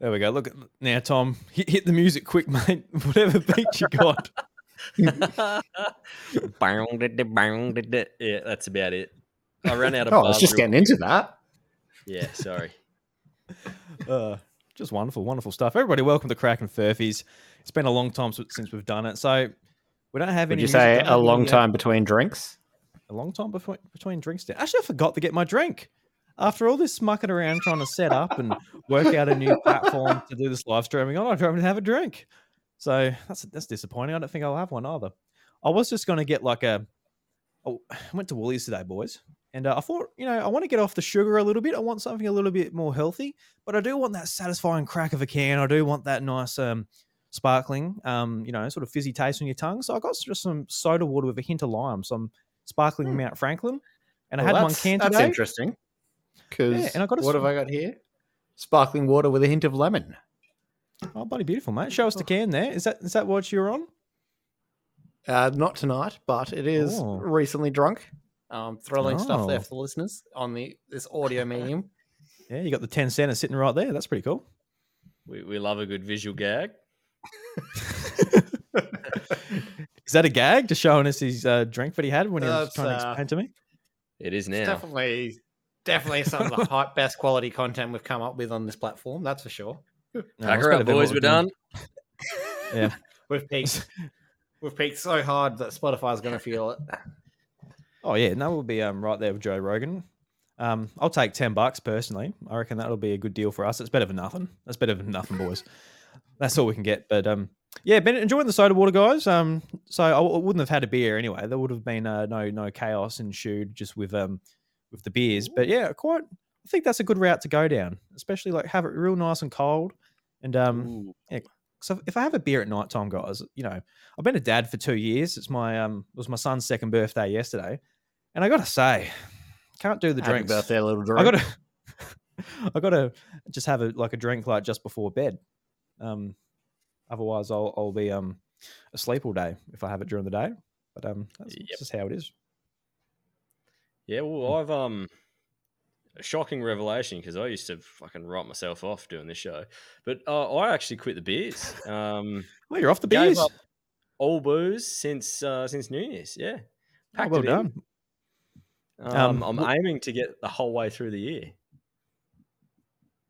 There we go. Look at now, Tom. Hit, hit the music quick, mate. Whatever beat you got. Bang, da, da, bang, da, da. yeah, that's about it. I ran out of. Oh, I was just real getting into that. Yeah, sorry. Uh, just wonderful, wonderful stuff. Everybody, welcome to Crackin' Furphys. It's been a long time since we've done it, so we don't have any. Would any. you say a long uh, time between drinks? A long time between between drinks. Actually, I forgot to get my drink. After all this mucking around trying to set up and work out a new platform to do this live streaming on, I don't even have a drink. So that's that's disappointing. I don't think I'll have one either. I was just going to get like a. Oh, I went to Woolies today, boys, and uh, I thought, you know, I want to get off the sugar a little bit. I want something a little bit more healthy, but I do want that satisfying crack of a can. I do want that nice, um, sparkling, um, you know, sort of fizzy taste on your tongue. So I got just some soda water with a hint of lime, some sparkling Mount Franklin, and I Well, had one can That's interesting. Because Yeah, and I got a what s- have I got here? Sparkling water with a hint of lemon. Oh, bloody beautiful, mate! Show us the can there. Is that is that what you're on? Uh, not tonight, but it is Oh. recently drunk. Um, thrilling stuff there Oh. for the listeners on the this audio medium. Yeah, you got the ten center sitting right there. That's pretty cool. We, we love a good visual gag. Is that a gag? Just showing us his uh, drink that he had when he was That's, trying to uh, explain to me. It is It's now. definitely, definitely some of the high, best quality content we've come up with on this platform. That's for sure. No, Pack it's her better up, boys. we're We're done. Yeah. We've peaked. we've peaked so hard that Spotify's going to feel it. Oh yeah, and that will be um, right there with Joe Rogan. Um, I'll take ten bucks personally. I reckon that'll be a good deal for us. It's better than nothing. That's better than nothing, boys. That's all we can get. But um, yeah, been enjoying the soda water, guys. Um, so I w- wouldn't have had a beer anyway. There would have been uh, no no chaos ensued just with um with the beers. But yeah, quite. I think that's a good route to go down, especially like have it real nice and cold. And um, Ooh. so if I have a beer at night time, guys, you know, I've been a dad for two years. It's my um, it was my son's second birthday yesterday, and I gotta say, can't do the Happy drinks. birthday, little drink. I gotta, I gotta just have a like a drink like just before bed. Um, otherwise I'll I'll be um asleep all day if I have it during the day. But um, that's, that's Yep. just how it is. Yeah, well, I've um a shocking revelation because I used to fucking write myself off doing this show, but uh, I actually quit the beers. Um, Well, you're off the beers. all booze since uh, since New Year's. Yeah, Oh, packed well done. Um, Um, I'm aiming to get the whole way through the year.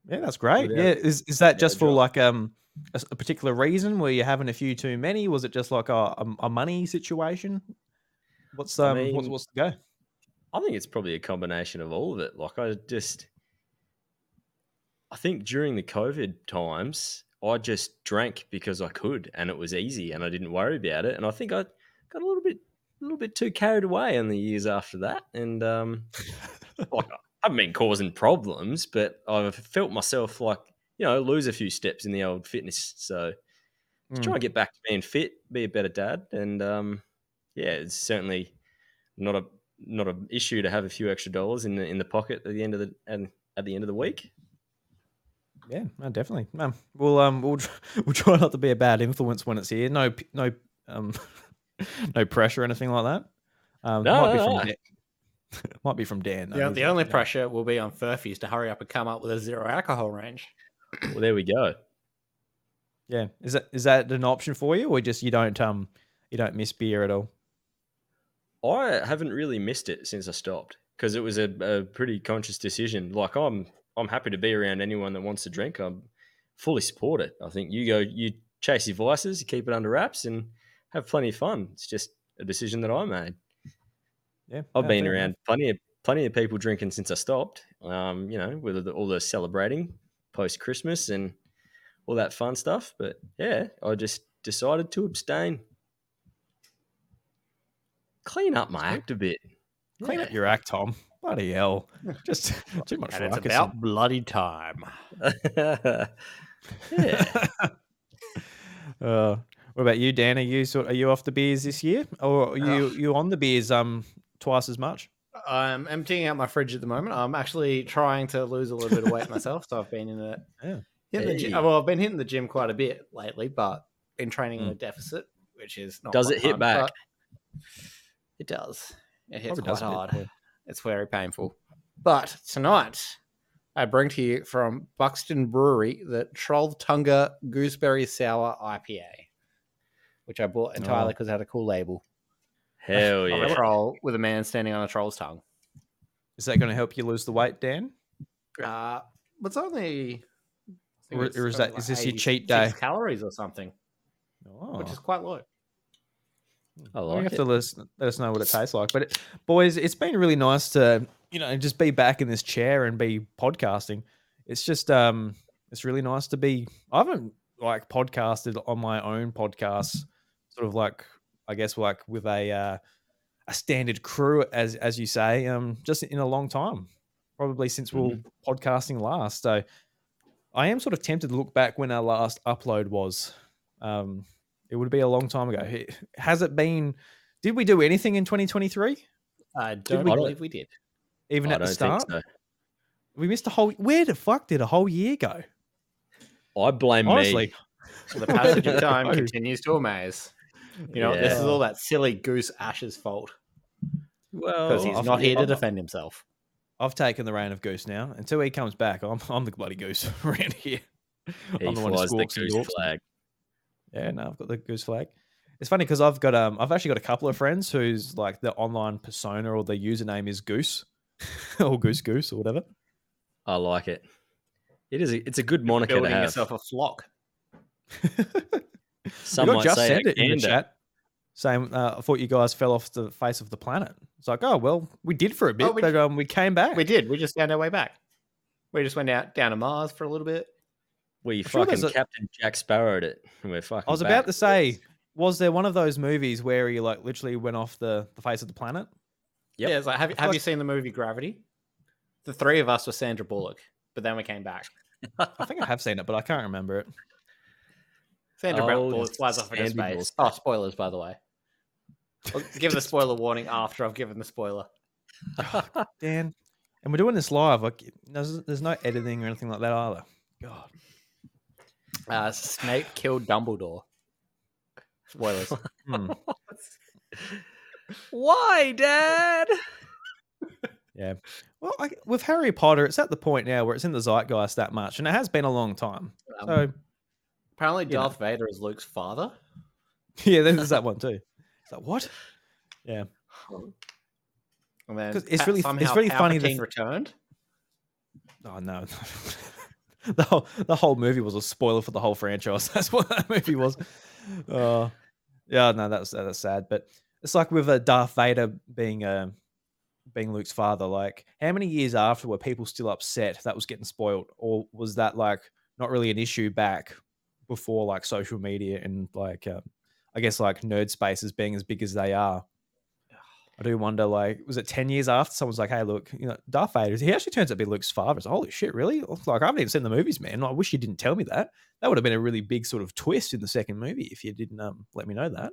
Yeah, that's great. Without- yeah, is is that just for drop. like um a particular reason? Were you having a few too many? Was it just like a a, a money situation? What's I um what's mean, what's the go? I think it's probably a combination of all of it. Like I just, I think during the COVID times, I just drank because I could, and it was easy, and I didn't worry about it. And I think I got a little bit, a little bit too carried away in the years after that, and um, like I haven't been causing problems, but I've felt myself like you know lose a few steps in the old fitness. So to Mm. try and get back to being fit, be a better dad, and um, yeah, it's certainly not a not an issue to have a few extra dollars in the in the pocket at the end of the and at the end of the week. Yeah, no, definitely. Um, we'll um we'll we'll try not to be a bad influence when it's here. No no um no pressure or anything like that. Um, No, might be no, from no. Dan. might be from Dan. though. The, the only "No." pressure will be on Furphys to hurry up and come up with a zero alcohol range. Well, there we go. Yeah, is that is that an option for you, or just you don't um you don't miss beer at all? I haven't really missed it since I stopped because it was a, a pretty conscious decision. Like I'm I'm happy to be around anyone that wants to drink. I'm fully support it. I think you go you chase your vices, you keep it under wraps, and have plenty of fun. It's just a decision that I made. Yeah, I've been around plenty of plenty of people drinking since I stopped. Um, you know, with the, all the celebrating post Christmas and all that fun stuff. But yeah, I just decided to abstain. Clean up my act a bit. Clean up your act, Tom. Bloody hell, just too much And it's ruckus about bloody time. yeah. Uh, what about you, Dan? Are you sort? Are you off the beers this year, or are you you on the beers um twice as much? I'm emptying out my fridge at the moment. I'm actually trying to lose a little bit of weight myself, so I've been in a Yeah. hitting the gym. Well, I've been hitting the gym quite a bit lately, but been training in Mm. a deficit, which is not. Does it hit fun, back? but It does. It hits Probably quite does a bit, hard. yeah. It's very painful. But tonight, I bring to you from Buxton Brewery the Trolltunga Gooseberry Sour IPA, which I bought entirely Oh. because it had a cool label. Hell Of a yeah. troll with a man standing on a troll's tongue. Is that going to help you lose the weight, Dan? Uh, but it's only. Or- it's or is only that- is this your cheat day? Calories or something, Oh. which is quite low. I you like have it. to let us, let us know what it tastes like. But it, boys, it's been really nice to you know just be back in this chair and be podcasting. It's just um, it's really nice to be. I haven't like podcasted on my own podcast, sort of like I guess like with a uh, a standard crew, as as you say, um, just in a long time, probably since we were podcasting last. So I am sort of tempted to look back when our last upload was. Um, it would be a long time ago. It- Has it been? Did we do anything in 2023? I don't we- believe we did. Even I at the don't start, think we missed a whole. Where the fuck did a whole year go? I blame Honestly, me. The passage of time continues to amaze. You know, this is all that silly goose Ash's fault Well, because he's I've- not here to I've- defend himself. I've taken the reign of Goose now. Until he comes back, I'm I'm the bloody Goose around here. he I'm the one who flies the goose yawps. flag. Yeah, no, I've got the Goose flag. It's funny because I've got um, I've actually got a couple of friends whose like the online persona or their username is Goose, or Goose Goose or whatever. I like it. It is. A, it's a good moniker to Building have. yourself a flock. Some might just say sent it in the chat saying, uh, "I thought you guys fell off the face of the planet." It's like, oh well, we did for a bit, Oh, we- but um, we came back. We did. We just found our way back. We just went out down to Mars for a little bit. We sure fucking there's a- Captain Jack Sparrowed it, we're fucking. I was back. about to say, was there one of those movies where he like literally went off the, the face of the planet? Yep. Yeah, it's like have, feel have you seen the movie Gravity? The three of us were Sandra Bullock, but then we came back. I think I have seen it, but I can't remember it. Sandra Oh, Bullock flies off into Sandy space. Bullock. Oh, spoilers, by the way. I'll give the spoiler warning after I've given the spoiler. Dan, and we're doing this live. Like, there's, there's no editing or anything like that either. God, Uh, Snape killed Dumbledore. Spoilers. Hmm. Why, Dad? yeah. Well, I, with Harry Potter, it's at the point now where it's in the zeitgeist that much, and it has been a long time. Um, So apparently, you know. Darth Vader is Luke's father. yeah, there's that one too. It's like what? Yeah. And then 'Cause it's Pa- really- it's somehow really funny the Palpatine f- returned. Oh no. the whole the whole movie was a spoiler for the whole franchise. That's what that movie was. Uh, yeah, no, that's that's sad. But it's like with uh, Darth Vader being uh, being Luke's father. Like, how many years after were people still upset that was getting spoiled, or was that like not really an issue back before like social media and like um, I guess like nerd spaces being as big as they are? I do wonder, like, was it 10 years after someone's like, hey, look, you know, Darth Vader, he actually turns out to be Luke's father. It's like, holy shit, really? Like, I haven't even seen the movies, man. I wish you didn't tell me that. That would have been a really big sort of twist in the second movie if you didn't um, let me know that.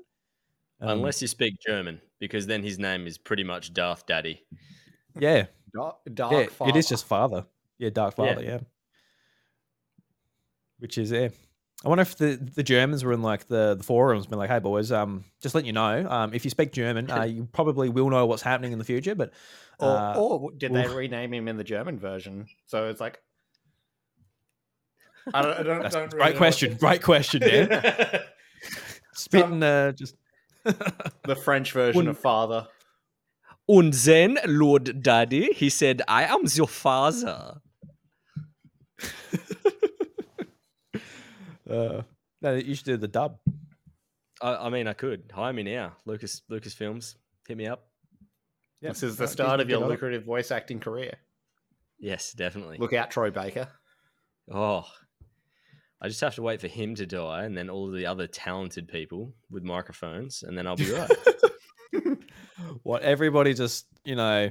Um, Unless you speak German, because then his name is pretty much Darth Daddy. yeah, Dark, dark yeah, father. it is just father. Yeah, Dark Yeah. Father, yeah. Which is, yeah. I wonder if the, the Germans were in like the, the forums, been like, hey, boys, um, just letting you know, um, if you speak German, uh, you probably will know what's happening in the future, but Or, uh, or did they oof. rename him in the German version? So it's like. I don't, I don't, don't a really great question. Great question, Dan. Dan. Spitting, uh, just. the French version of father. And then Lord Daddy, he said, I am your father. Uh, no, you should do the dub. I, I mean, I could. Hire me now. Lucas Lucas Films, hit me up. Yeah, This is the start of your get it. lucrative voice acting career. Yes, definitely. Look out, Troy Baker. Oh, I just have to wait for him to die, and then all of the other talented people with microphones, and then I'll be right. What everybody just you know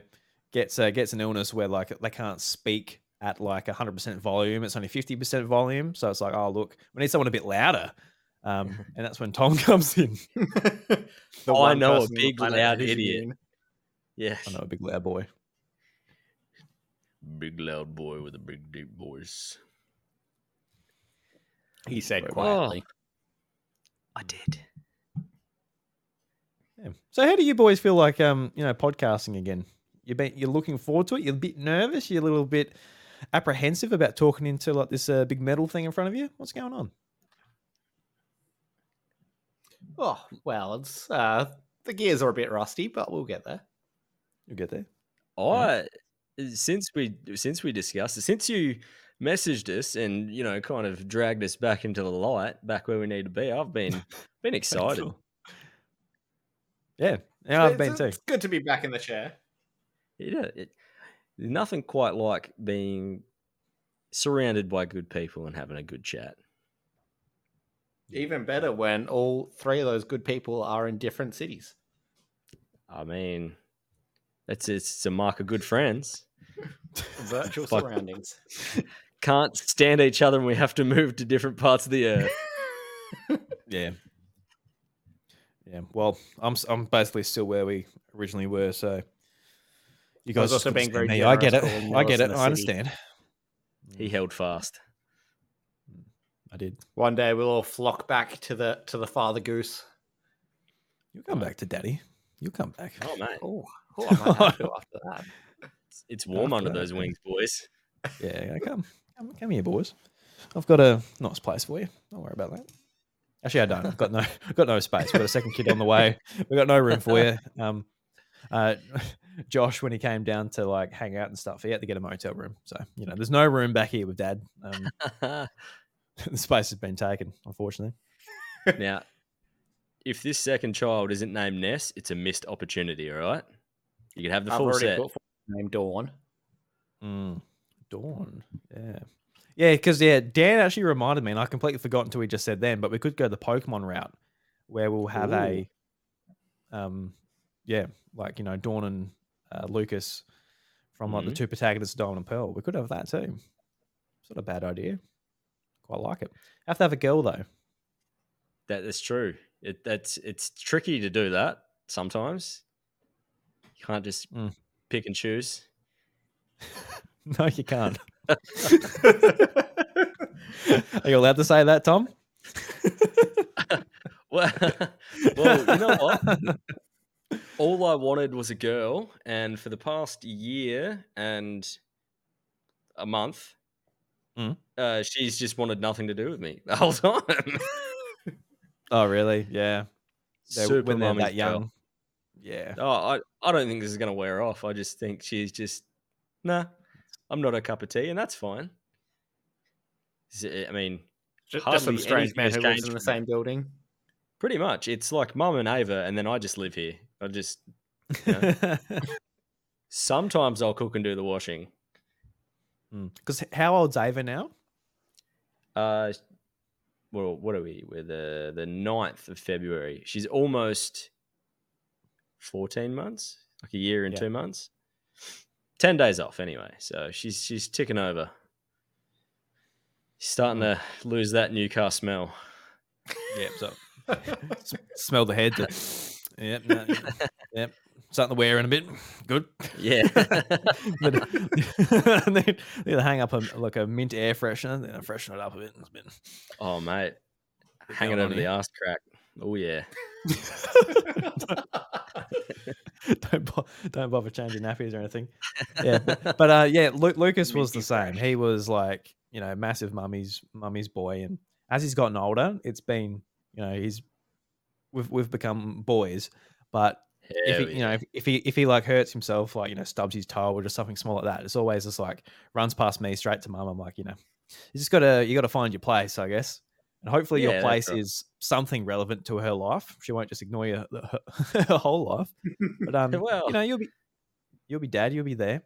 gets uh, gets an illness where like they can't speak at like hundred percent volume. It's only fifty percent volume, so it's like, oh look, we need someone a bit louder. Um, and that's when Tom comes in. The Oh, I know a person on the big, loud idiot. immune. yeah, I know a big loud boy. big loud boy with a big deep voice. He said Oh. quietly. I did. Yeah. So how do you boys feel like um you know podcasting again? You been you're looking forward to it. You're a bit nervous. You're a little bit apprehensive about talking into like this uh, big metal thing in front of you? What's going on? Oh well, it's uh, the gears are a bit rusty, but we'll get there. You'll get there. I since we since we discussed it, since you messaged us and you know kind of dragged us back into the light, back where we need to be. I've been been excited. Yeah, yeah, I've It's- been too. It's good to be back in the chair. Yeah, it, there's nothing quite like being surrounded by good people and having a good chat. Even better when all three of those good people are in different cities. I mean, that's it's a mark of good friends. Virtual Fuck. surroundings. Can't stand each other, and we have to move to different parts of the earth. Yeah. Yeah. Well, I'm s- I'm basically still where we originally were, so you guys also just being very stand me. I get it. I get it. I understand. he held fast. I did. One day we'll all flock back to the to the father goose. You'll come back to daddy. You'll come back. Oh mate, Oh, oh I might have to after that. it's, it's warm After under that, those yeah. wings, boys. Yeah, yeah, come, come, come here, boys. I've got a nice place for you. Don't worry about that. Actually, I don't. I've got no, I've got no space. We've got a second kid on the way. We've got no room for you. Um, uh, Josh, when he came down to like hang out and stuff, he had to get a motel room. So you know, there's no room back here with Dad. Um, the space has been taken, unfortunately. now, if this second child isn't named Ness, it's a missed opportunity. All right, you can have the I've full set. got named Dawn. Mm. Dawn. Yeah. Yeah, because yeah, Dan actually reminded me, and I completely forgot until we just said then, but we could go the Pokemon route where we'll have a um yeah, like you know, Dawn and uh, Lucas from like the Mhm. two protagonists, Diamond and Pearl. We could have that too. It's not a bad idea. Quite like it. Have to have a girl though. That is true. It that's it's tricky to do that sometimes. You can't just Mm. pick and choose. no, you can't. Are you allowed to say that, Tom? Well, well, you know what? All I wanted was a girl, and for the past year and a month, Mm. uh, she's just wanted nothing to do with me the whole time. Oh, really? Yeah. They're, Super when they're mummy's that girl. young. Yeah. Oh, I, I don't think this is going to wear off. I just think she's just, nah, I'm not a cup of tea, and that's fine. I mean, Just, just some strange man who lives in the from that. same building. Pretty much. It's like mum and Ava, and then I just live here. I just, Yeah. sometimes I'll cook and do the washing. Because how old's Ava now? Uh, well, what are we? We're the the 9th of February. She's almost fourteen months, like a year and Yeah. two months. Ten days off, anyway. So she's she's ticking over. She's starting to lose that new car smell. Yep. So smell the head. Yep. No, yep. Starting to wear in a bit. Good. Yeah, but, then they hang up a like a mint air freshener, then freshen it up a bit. It's been oh mate, hanging going over the ass crack. Oh yeah, don't bo- don't bother changing nappies or anything. Yeah, but, but uh, yeah, Lu- Lucas was the same. He was like you know massive mummy's mummy's boy, and as he's gotten older, it's been you know he's we've we've become boys, but if he, you know, if, if he if he like hurts himself, like you know, stubs his toe or just something small like that, it's always just like runs past me straight to mum. I'm like, you know, you just gotta you gotta find your place, I guess, and hopefully Yeah, your place right. is something relevant to her life. She won't just ignore you her, her whole life. But um, Well- you know, you'll be you'll be dad, you'll be there,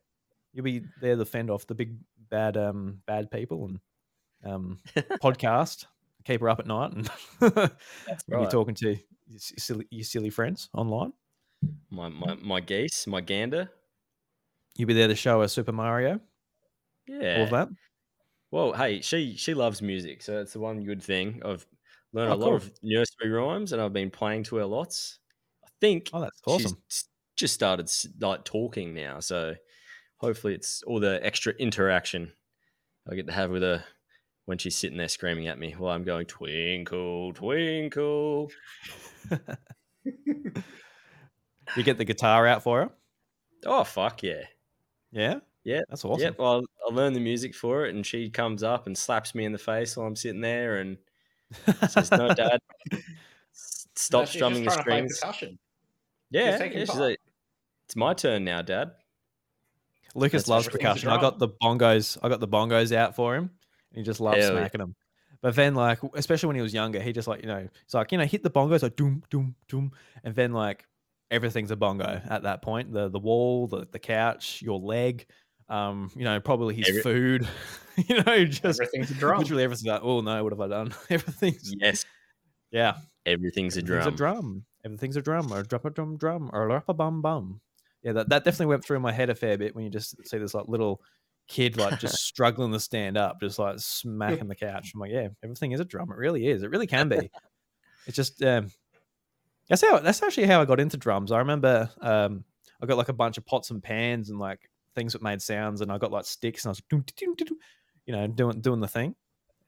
you'll be there to fend off the big bad um bad people and um podcast, keep her up at night, and when you're talking to your silly, your silly friends online. my my my geese, my gander. You'll be there to show her Super Mario, Yeah, all of that. Well, hey, she she loves music, so that's the one good thing. I've learned Oh, a lot of nursery rhymes, and I've been playing to her lots. I think Oh, that's she's awesome. s- just started like talking now, so hopefully it's all the extra interaction I get to have with her when she's sitting there screaming at me while I'm going twinkle twinkle. You get the guitar out for her. Oh fuck yeah, Yeah. Yeah, That's awesome. Yep, well, I learned the music for it, and she comes up and slaps me in the face while I'm sitting there, and says, "No, Dad, stop No, strumming the trying strings." Yeah, yeah, she's like, "It's my turn now, Dad." Lucas That's loves percussion. I got the bongos. I got the bongos out for him. And he just loves Hell yeah. smacking them. But then, like, especially when he was younger, he just like you know, it's like you know, hit the bongos like doom doom doom, and then like everything's a bongo at that point. The the wall, the the couch, your leg, um, you know, probably his Every- food. you know, just Everything's a drum. literally everything's like, oh no, what have I done? Everything's Yes, yeah, everything's a everything's drum. a drum. Everything's a drum or drop a drum drum or a bum bum. Yeah, that, that definitely went through my head a fair bit when you just see this like little kid like just struggling to stand up, just like smacking the couch. I'm like, yeah, everything is a drum. It really is. It really can be. It's just um that's how that's actually how I got into drums. I remember um I got like a bunch of pots and pans and like things that made sounds and I got like sticks and I was like, you know, doing doing the thing.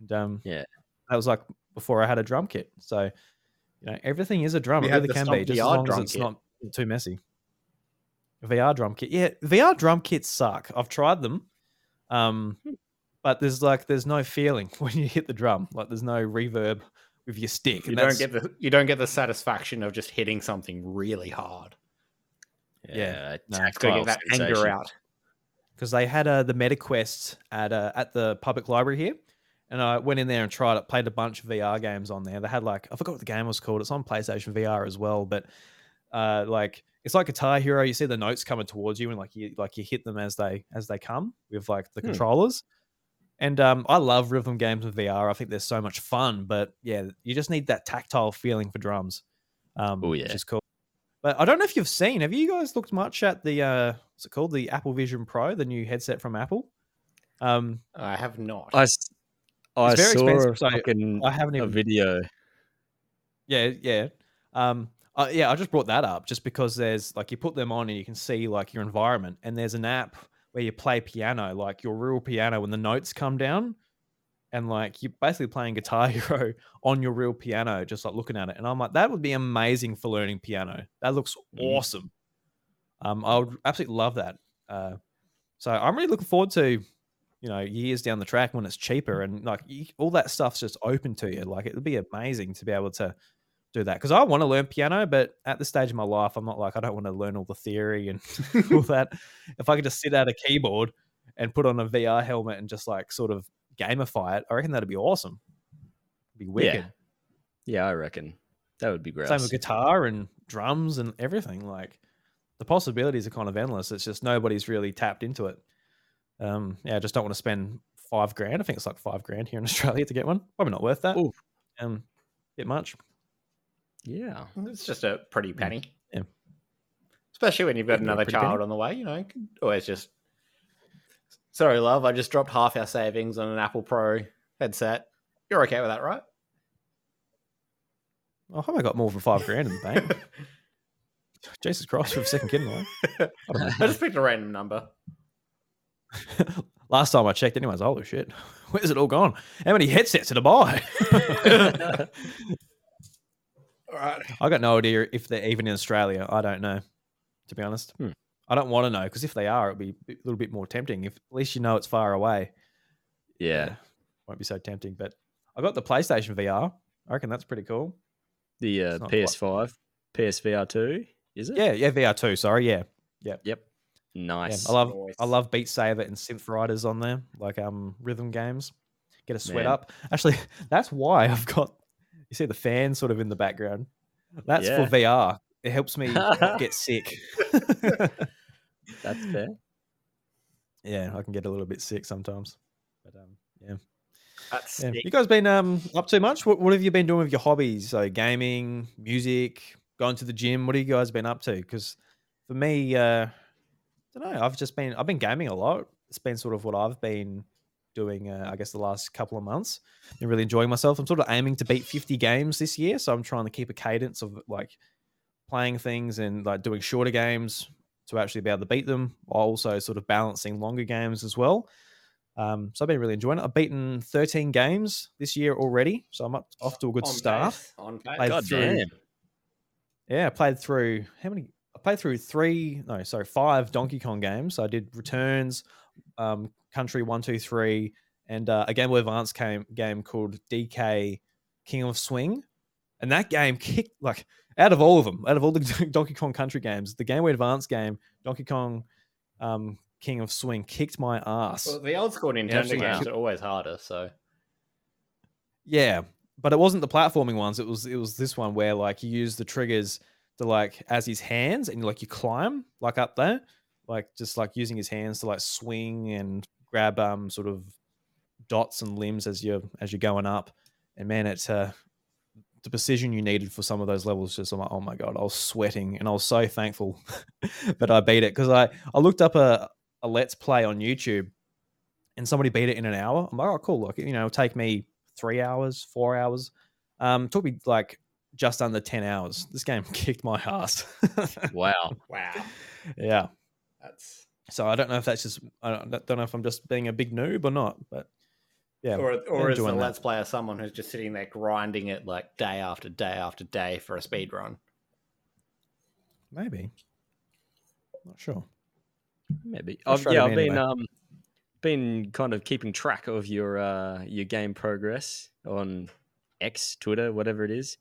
And um Yeah. that was like before I had a drum kit. So you know, everything is a drum. It really can be, just as long as it's kit. not too messy. VR drum kit, yeah, VR drum kits suck. I've tried them, um, but there's like there's no feeling when you hit the drum. Like there's no reverb with your stick. You and don't get the you don't get the satisfaction of just hitting something really hard. Yeah, no, Got to get that anger out. because they had uh, the MetaQuest at uh, at the public library here, and I went in there and tried it. Played a bunch of VR games on there. They had like I forgot what the game was called. It's on PlayStation VR as well, but uh, like it's like Guitar Hero. You see the notes coming towards you, and like you like you hit them as they as they come with like the Hmm. controllers. And um, I love rhythm games with VR. I think they're so much fun, but yeah, you just need that tactile feeling for drums. Um, Oh, which yeah. is cool. But I don't know if you've seen. Have you guys looked much at the uh, what's it called? The Apple Vision Pro, the new headset from Apple. Um, I have not. I, I saw expensive, a so I haven't even, a video. Yeah, yeah. Um, uh, yeah, I just brought that up just because there's like you put them on and you can see like your environment, and there's an app where you play piano, like your real piano, when the notes come down, and like you're basically playing Guitar Hero on your real piano, just like looking at it. And I'm like, that would be amazing for learning piano. That looks Mhm. awesome. Um, I would absolutely love that. Uh, so I'm really looking forward to, you know, years down the track when it's cheaper and like you, all that stuff's just open to you. Like it would be amazing to be able to do that because I want to learn piano, but at this stage of my life, I'm not like I don't want to learn all the theory and all that. If I could just sit at a keyboard and put on a VR helmet and just like sort of gamify it, I reckon that'd be awesome. It'd be wicked. Yeah, I reckon that would be great. Same with guitar and drums and everything. Like the possibilities are kind of endless. It's just nobody's really tapped into it. Um, yeah, I just don't want to spend five grand. I think it's like five grand here in Australia to get one. Probably not worth that. Oof. Um, bit much. Yeah, mm-hmm. It's just a pretty penny. Yeah. Especially when you've got Yeah, another pretty penny. child on the way, you know, you can always just. Sorry, love. I just dropped half our savings on an Apple Pro headset. You're okay with that, right? I hope I got more than five grand in the bank. Jesus Christ, for a second kid in the way. I don't know. I just picked a random number. Last time I checked, anyways, holy shit, where's it all gone? How many headsets did I buy? All right. I got no idea if they're even in Australia. I don't know, to be honest. Hmm. I don't want to know because if they are, it'll be a little bit more tempting. If at least you know it's far away, yeah. won't be so tempting. But I got the PlayStation VR. I reckon that's pretty cool. The uh, It's not quite- PS5, PSVR two, is it? Yeah, yeah, VR two. Sorry, yeah, Yep. yeah. Nice. I love Nice. I love Beat Saber and Synth Riders on there, like um rhythm games. Get a sweat Man. up. Actually, that's why I've got you see the fan sort of in the background. That's Yeah. for VR. It helps me get sick. That's fair. yeah, I can get a little bit sick sometimes. But um, yeah. That's yeah. You guys been um up too much? What, what have you been doing with your hobbies? So gaming, music, going to the gym. What have you guys been up to? Because for me, uh, I don't know. I've just been I've been gaming a lot. It's been sort of what I've been doing. Uh, I guess the last couple of months. and really enjoying myself. I'm sort of aiming to beat 50 games this year, so I'm trying to keep a cadence of like playing things and like doing shorter games to actually be able to beat them, while also sort of balancing longer games as well. Um, so I've been really enjoying it. I've beaten 13 games this year already, so I'm up, off to a good On start. pace, On pace. Played God through- damn. Yeah, I played through how many? I played through three, no, sorry, five Donkey Kong games. I did Returns, um, Country One, Two, Three, and uh, a Game Boy Advance game game called DK King of Swing. And that game kicked like out of all of them, out of all the Donkey Kong Country games, the Game Boy Advance game, Donkey Kong um, King of Swing, kicked my ass. Well, the old school Nintendo absolutely. games are always harder. So Yeah, but it wasn't the platforming ones. It was it was this one where like you use the triggers like as his hands and like you climb like up there, like just like using his hands to like swing and grab um sort of dots and limbs as you're as you're going up. And man, it's uh the precision you needed for some of those levels just I'm like, oh my god, I was sweating and I was so thankful that I beat it because I I looked up a a let's play on YouTube and somebody beat it in an hour. I'm like, oh cool, look, you know, take me three hours, four hours. Um, took me like just under ten hours. This game kicked my ass. Wow. wow, yeah. that's So I don't know if that's just I don't, don't know if I'm just being a big noob or not, but yeah. or or is the that. let's player someone who's just sitting there grinding it like day after day after day for a speed run? maybe. Not sure. Maybe. I'll I've, yeah, I've been um been kind of keeping track of your uh your game progress on X, Twitter, whatever it is.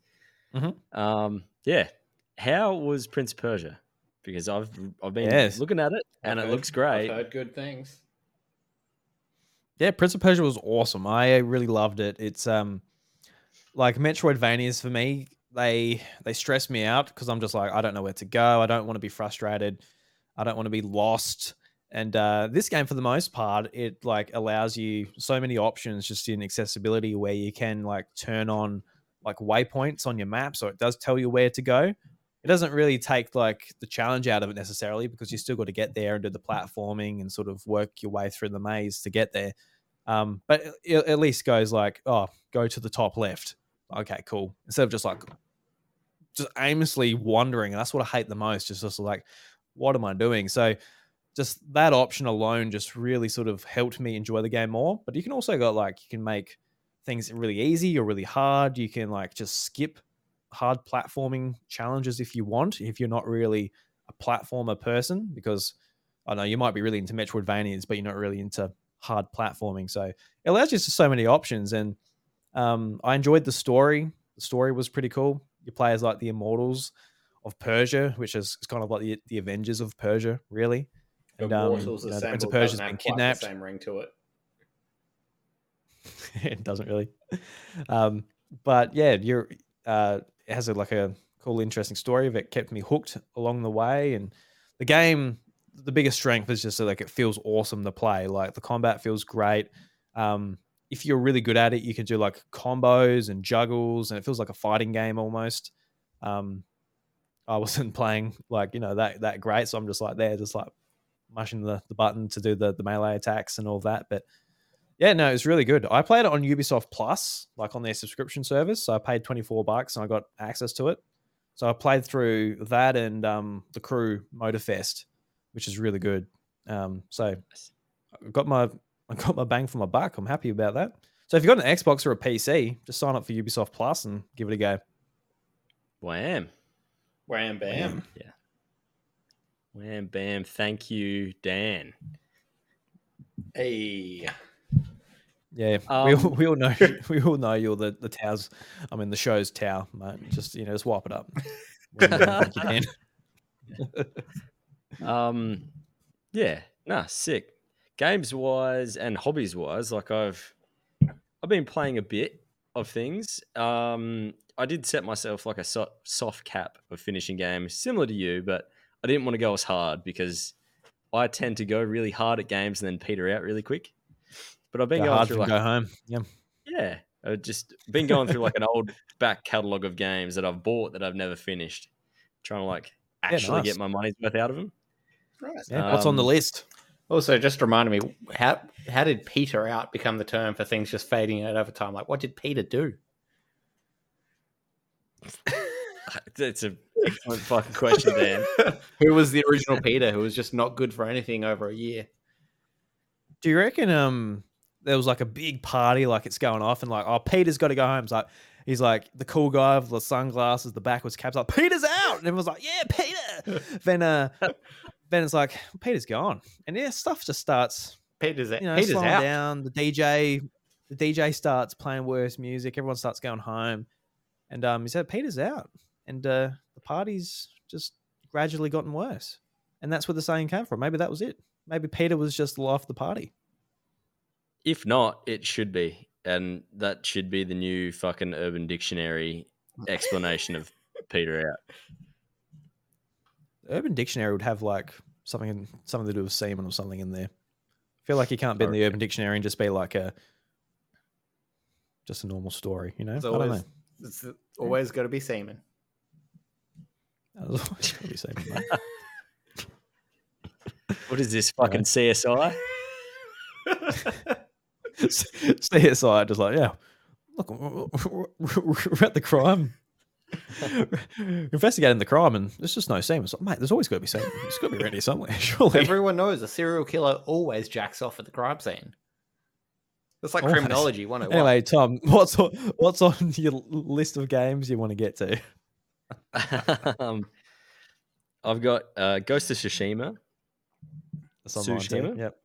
Mhm. Um, yeah. How was Prince of Persia? Because I've I've been Yes. looking at it and I've it heard- looks great. I've heard good things. Yeah, Prince of Persia was awesome. I really loved it. It's um like Metroidvanias for me, they they stress me out because I'm just like I don't know where to go. I don't want to be frustrated. I don't want to be lost. And uh, this game, for the most part, it like allows you so many options just in accessibility where you can like turn on like waypoints on your map, so it does tell you where to go. It doesn't really take like the challenge out of it necessarily because you still got to get there and do the platforming and sort of work your way through the maze to get there. Um, but it at least goes like, oh, go to the top left. Okay, cool. Instead of just like just aimlessly wandering. And that's what I hate the most. Just just like, what am I doing? So just that option alone just really sort of helped me enjoy the game more. But you can also got like you can make things really easy or really hard. You can like just skip hard platforming challenges if you want, if you're not really a platformer person, because I know you might be really into Metroidvanias, but you're not really into hard platforming. So it allows you so many options. And um, I enjoyed the story. The story was pretty cool. You play as like the immortals of Persia, which is, is kind of like the, the Avengers of Persia, really. And, um, Immortals you know, the Prince of Persia's been kidnapped. The same ring to it. it doesn't really. Um, but yeah, you're uh, it has a, like a cool, interesting story that kept me hooked along the way. And the game, the biggest strength is just that, like it feels awesome to play. Like the combat feels great. Um, if you're really good at it, you can do like combos and juggles, and it feels like a fighting game almost. Um, I wasn't playing like you know that that great, so I'm just like there, just like mashing the, the button to do the the melee attacks and all that. But yeah, no, it was really good. I played it on Ubisoft Plus, like on their subscription service. So I paid 24 bucks and I got access to it. So I played through that and um, the Crew Motorfest, which is really good. Um, so I got my I got my bang for my buck. I'm happy about that. So if you've got an Xbox or a PC, just sign up for Ubisoft Plus and give it a go. Wham. Wham bam. Yeah. Wham bam. Thank you, Dan. Hey. Yeah, we, all, Um, we all know we all know you're the the towers. I mean, the show's tower, mate. Just you know, just wipe it up. Well done, Thank you, Dan. Um, yeah, nah, sick. Games wise and hobbies wise, like I've I've been playing a bit of things. Um, I did set myself like a so- soft cap of finishing games, similar to you, but I didn't want to go as hard because I tend to go really hard at games and then peter out really quick. But I've been Go going through like go home. Yeah. yeah, I've just been going through like an old back catalogue of games that I've bought that I've never finished, trying to like Yeah, actually nice. get my money's worth out of them. Right. Yeah, what's on the Um, list? Also, just reminded me how how did Peter out become the term for things just fading out over time? Like, what did Peter do? it's a excellent fucking question, Dan. who was the original Peter who was just not good for anything over a year? Do you reckon um there was like a big party, like it's going off, and like, oh, Peter's got to go home. It's like he's like the cool guy with the sunglasses, the backwards caps, like Peter's out, and everyone's like, yeah, Peter. then uh, then it's like Peter's gone, and yeah, stuff just starts Peter's, you know Peter's out. down. The DJ, the DJ starts playing worse music. Everyone starts going home, and um, he said Peter's out, and uh, the party's just gradually gotten worse, and that's where the saying came from. Maybe that was it. Maybe Peter was just the life of the party. If not, it should be. And that should be the new fucking Urban Dictionary explanation of Peter out. Urban Dictionary would have like something something to do with semen or something in there. I feel like you can't be in the Urban Dictionary and just be like a just a normal story, you know? It's I don't always, know. it's always got to be semen. Always gotta be semen, mate. What is this fucking CSI? CSI just like, yeah, look, we're at the crime, investigating the crime, and there's just no. It's like, mate, there's always got to be semen. It's got to be ready somewhere, surely. Everyone knows a serial killer always jacks off at the crime scene. It's like Always. criminology 101. Anyway, Tom, what's on, what's on your list of games you want to get to? um, I've got uh, Ghost of Tsushima. That's. Tsushima? Yep.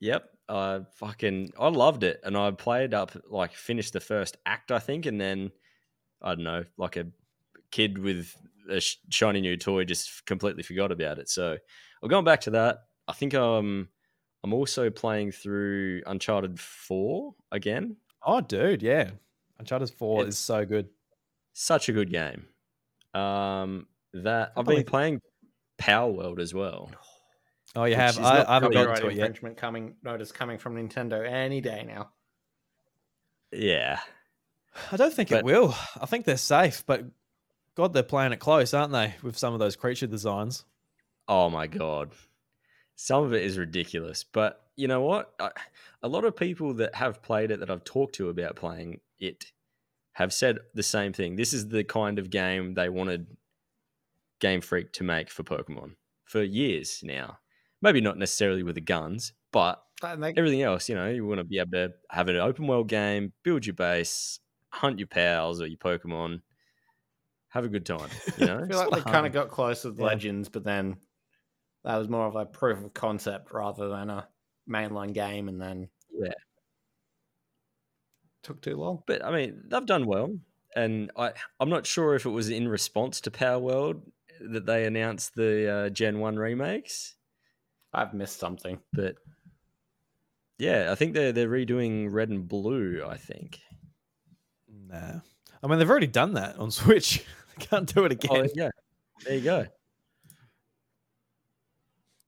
Yep. I fucking I loved it, and I played up like finished the first act, I think, and then I don't know, like a kid with a shiny new toy just completely forgot about it. So I'm going back to that. I think um I'm also playing through Uncharted Four again. Oh, dude, yeah. Uncharted Four It's- is so good. Such a good game. Um, that I've been playing Palworld as well. Oh, you have? is I, I haven't gotten to it yet. infringement coming notice coming from Nintendo any day now. Yeah, I don't think it will. I think they're safe, but God, they're playing it close, aren't they? With some of those creature designs. Oh my god, some of it is ridiculous. But you know what? I, a lot of people that have played it that I've talked to about playing it have said the same thing. This is the kind of game they wanted Game Freak to make for Pokemon for years now. Maybe not necessarily with the guns, but they- everything else. You know, you want to be able to have an open world game, build your base, hunt your pals or your Pokemon, have a good time. You know, I feel like they kind of got close with Yeah. Legends, but then that was more of a proof of concept rather than a mainline game, and then Yeah. took too long. but I mean, they've done well, and I I'm not sure if it was in response to Palworld that they announced the uh, Gen One remakes, I've missed something. but yeah, I think they're they're redoing Red and Blue. I think. Nah. I mean, they've already done that on Switch. they can't do it again. Oh, yeah, there you go.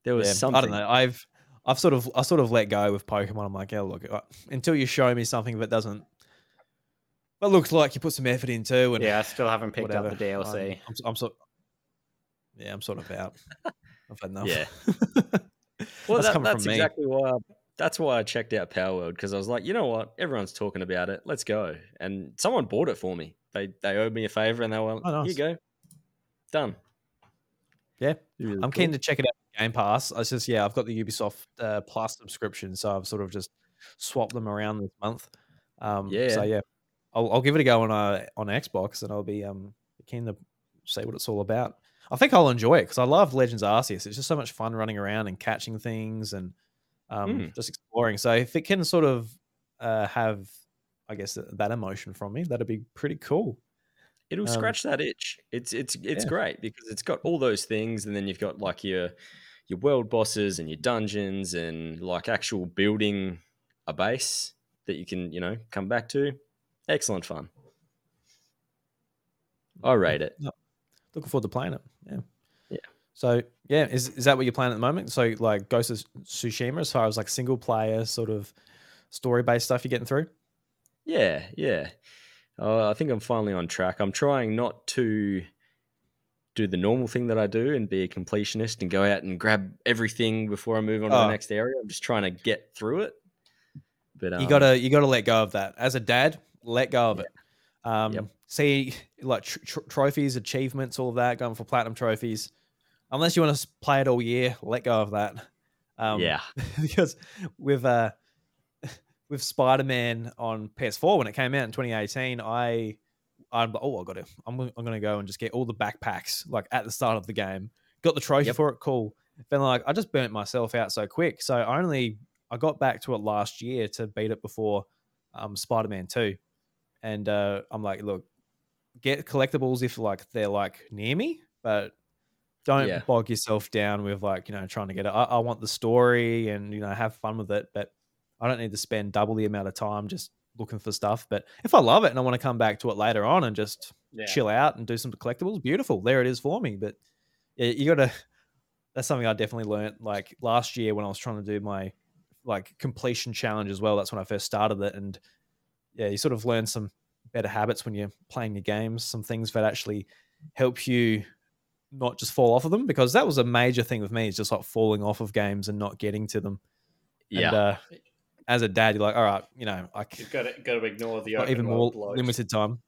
There was Yeah, something. I don't know. I've I've sort of I sort of let go with Pokemon. I'm like, yeah, look, uh, until you show me something that doesn't that looks like you put some effort into and Yeah, I still haven't picked whatever. up the DLC. I'm, I'm, I'm sort yeah, I'm sort of out. I've had enough. Yeah. that's Well, that, that's from me. exactly why. I, that's why I checked out Palworld because I was like, you know what, everyone's talking about it. Let's go. And someone bought it for me. They they owed me a favor, and they were, Oh, here you go, done. Yeah, Really I'm cool. keen to check it out. Game Pass. I just yeah, I've got the Ubisoft uh, Plus subscription, so I've sort of just swapped them around this month. Um, Yeah. So yeah, I'll, I'll give it a go on uh, on Xbox, and I'll be um keen to see what it's all about. I think I'll enjoy it because I love Legends Arceus. It's just so much fun running around and catching things and um, Mm. just exploring. So if it can sort of uh, have, I guess that emotion from me, that'd be pretty cool. It'll Um, scratch that itch. It's it's it's yeah. great because it's got all those things, and then you've got like your your world bosses and your dungeons and like actual building a base that you can you know come back to. Excellent fun. I rate it. Looking forward to playing it. Yeah. Yeah. So yeah, is is that what you're playing at the moment? So like Ghost of Tsushima, as far as like single player sort of story based stuff you're getting through? Yeah, yeah. Uh, I think I'm finally on track. I'm trying not to do the normal thing that I do and be a completionist and go out and grab everything before I move on to Oh. the next area. I'm just trying to get through it. But um, you gotta you gotta let go of that. As a dad, let go of Yeah. it. Um, Yep. See like tr- tr- trophies, achievements, all of that, going for platinum trophies. Unless you want to play it all year, let go of that. Um, yeah, because with uh with Spider Man on PS4 when it came out in 2018, I I'm oh I got it. I'm I'm gonna go and just get all the backpacks like at the start of the game. Got the trophy Yep. for it. Cool. Then like I just burnt myself out so quick. So I only I got back to it last year to beat it before um, Spider Man Two, and uh, I'm like, look, get collectibles if like they're like near me, but don't Yeah. bog yourself down with like you know trying to get it. I, I want the story and you know have fun with it, but I don't need to spend double the amount of time just looking for stuff. But if I love it and I want to come back to it later on and just Yeah. chill out and do some collectibles, beautiful. There it is for me. But yeah, you gotta. That's something I definitely learned. Like last year when I was trying to do my like completion challenge as well. That's when I first started it, and yeah, you sort of learn some better habits when you're playing your games. Some things that actually help you not just fall off of them because that was a major thing with me. Is just like falling off of games and not getting to them. Yeah. And, uh, as a dad, you're like, all right, you know, I c- You've got to, got to ignore the open even more world limited time.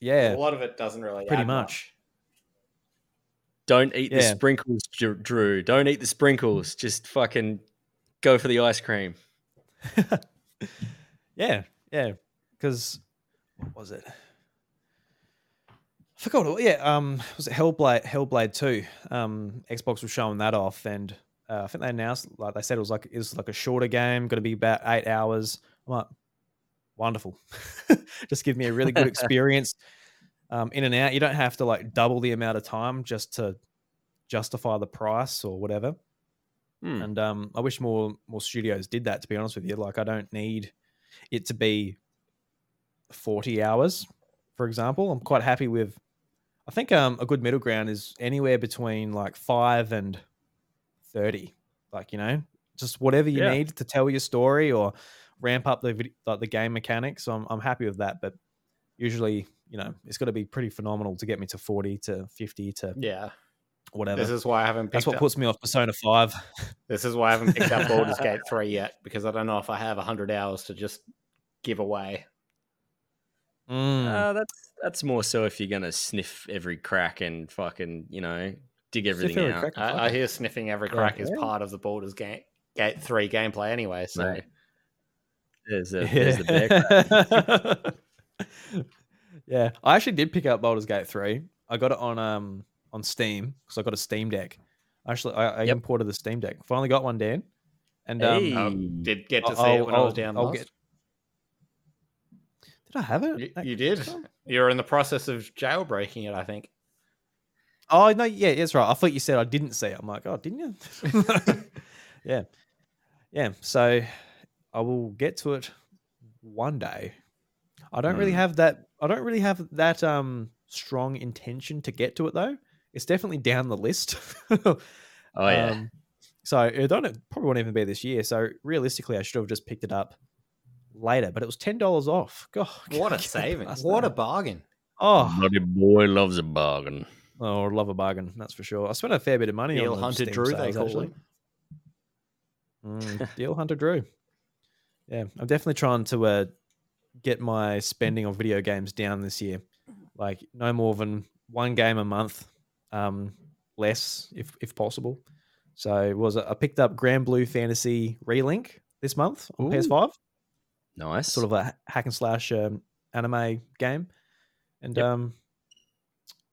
Yeah, a lot of it doesn't really pretty add much. Don't eat the sprinkles, Drew. Don't eat the sprinkles. Just fucking go for the ice cream. yeah, yeah. Because what was it? I forgot. What, yeah, um, was it Hellblade? Hellblade Two. Um, Xbox was showing that off, and uh, I think they announced, like they said, it was like it was like a shorter game, going to be about eight hours. I'm like, wonderful. just give me a really good experience. Um, in and out. You don't have to like double the amount of time just to justify the price or whatever. Hmm. And um, I wish more more studios did that. To be honest with you, like I don't need it to be forty hours, for example. I'm quite happy with. I think um, a good middle ground is anywhere between like five and thirty. Like you know, just whatever you Yeah. need to tell your story or ramp up the vid- like the game mechanics. So I'm I'm happy with that. But usually, you know, it's got to be pretty phenomenal to get me to forty to fifty to Yeah. whatever. This is why I haven't picked That's what up. puts me off Persona Five. This is why I haven't picked up Baldur's Gate 3 yet because I don't know if I have 100 hours to just give away. Mm. Uh, that's that's more so if you're gonna sniff every crack and fucking you know dig everything every out. crack. I, I hear sniffing every Yeah. crack is Yeah. part of the Baldur's Gate, Gate 3 gameplay anyway. So Mate. There's the there's the bear crack. yeah, I actually did pick up Baldur's Gate three. I got it on um on Steam because I got a Steam Deck. Actually, I, I Yep. imported the Steam Deck. Finally got one, Dan. And um, Hey. um, did get to I'll- see it when I I'll- was down I'll last. get- did I have it? You, you did. time? You're in the process of jailbreaking it, I think. Oh no, yeah, that's right. I thought you said I didn't see it. I'm like, oh, didn't you? yeah, yeah. So I will get to it one day. I don't really Hmm. have that. I don't really have that um strong intention to get to it though. It's definitely down the list. Oh yeah. Um, so it don't it probably won't even be this year. So realistically, I should have just picked it up later. But it was ten dollars off. God, What a can't get saving. What a bargain. oh, Bloody boy loves a bargain. oh, love a bargain. That's for sure. I spent a fair bit of money Deal on the Hunter Steam Drew, they call actually. him. Mm, Deal Hunter Drew. Yeah, I'm definitely trying to uh, get my spending on video games down this year. Like no more than one game a month, um, less if if possible. So was it, I picked up Granblue Fantasy Relink this month on Ooh. PS5, Nice. sort of a hack and slash um, anime game, and Yep. um,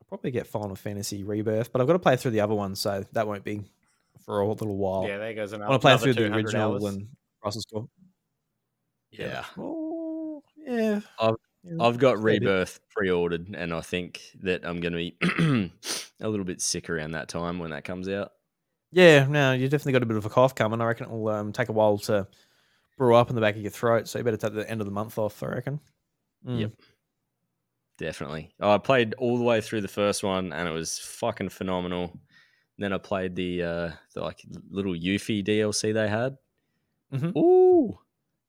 I'll probably get Final Fantasy Rebirth, but I've got to play through the other one, so that won't be for a little while. Yeah, there goes another. I another. want to play through the original hours. and Russell's Score. yeah. Oh, yeah. I've- Yeah, I've got. Rebirth pre-ordered, and I think that I'm going to be a little bit sick around that time when that comes out. Yeah, no, you definitely got a bit of a cough coming. I reckon it will um, take a while to brew up in the back of your throat, so you better take the end of the month off. I reckon. Mm. Yep. Definitely. I played all the way through the first one, and it was fucking phenomenal. Then I played the uh, the like little Yuffie DLC they had. Mhm. Ooh,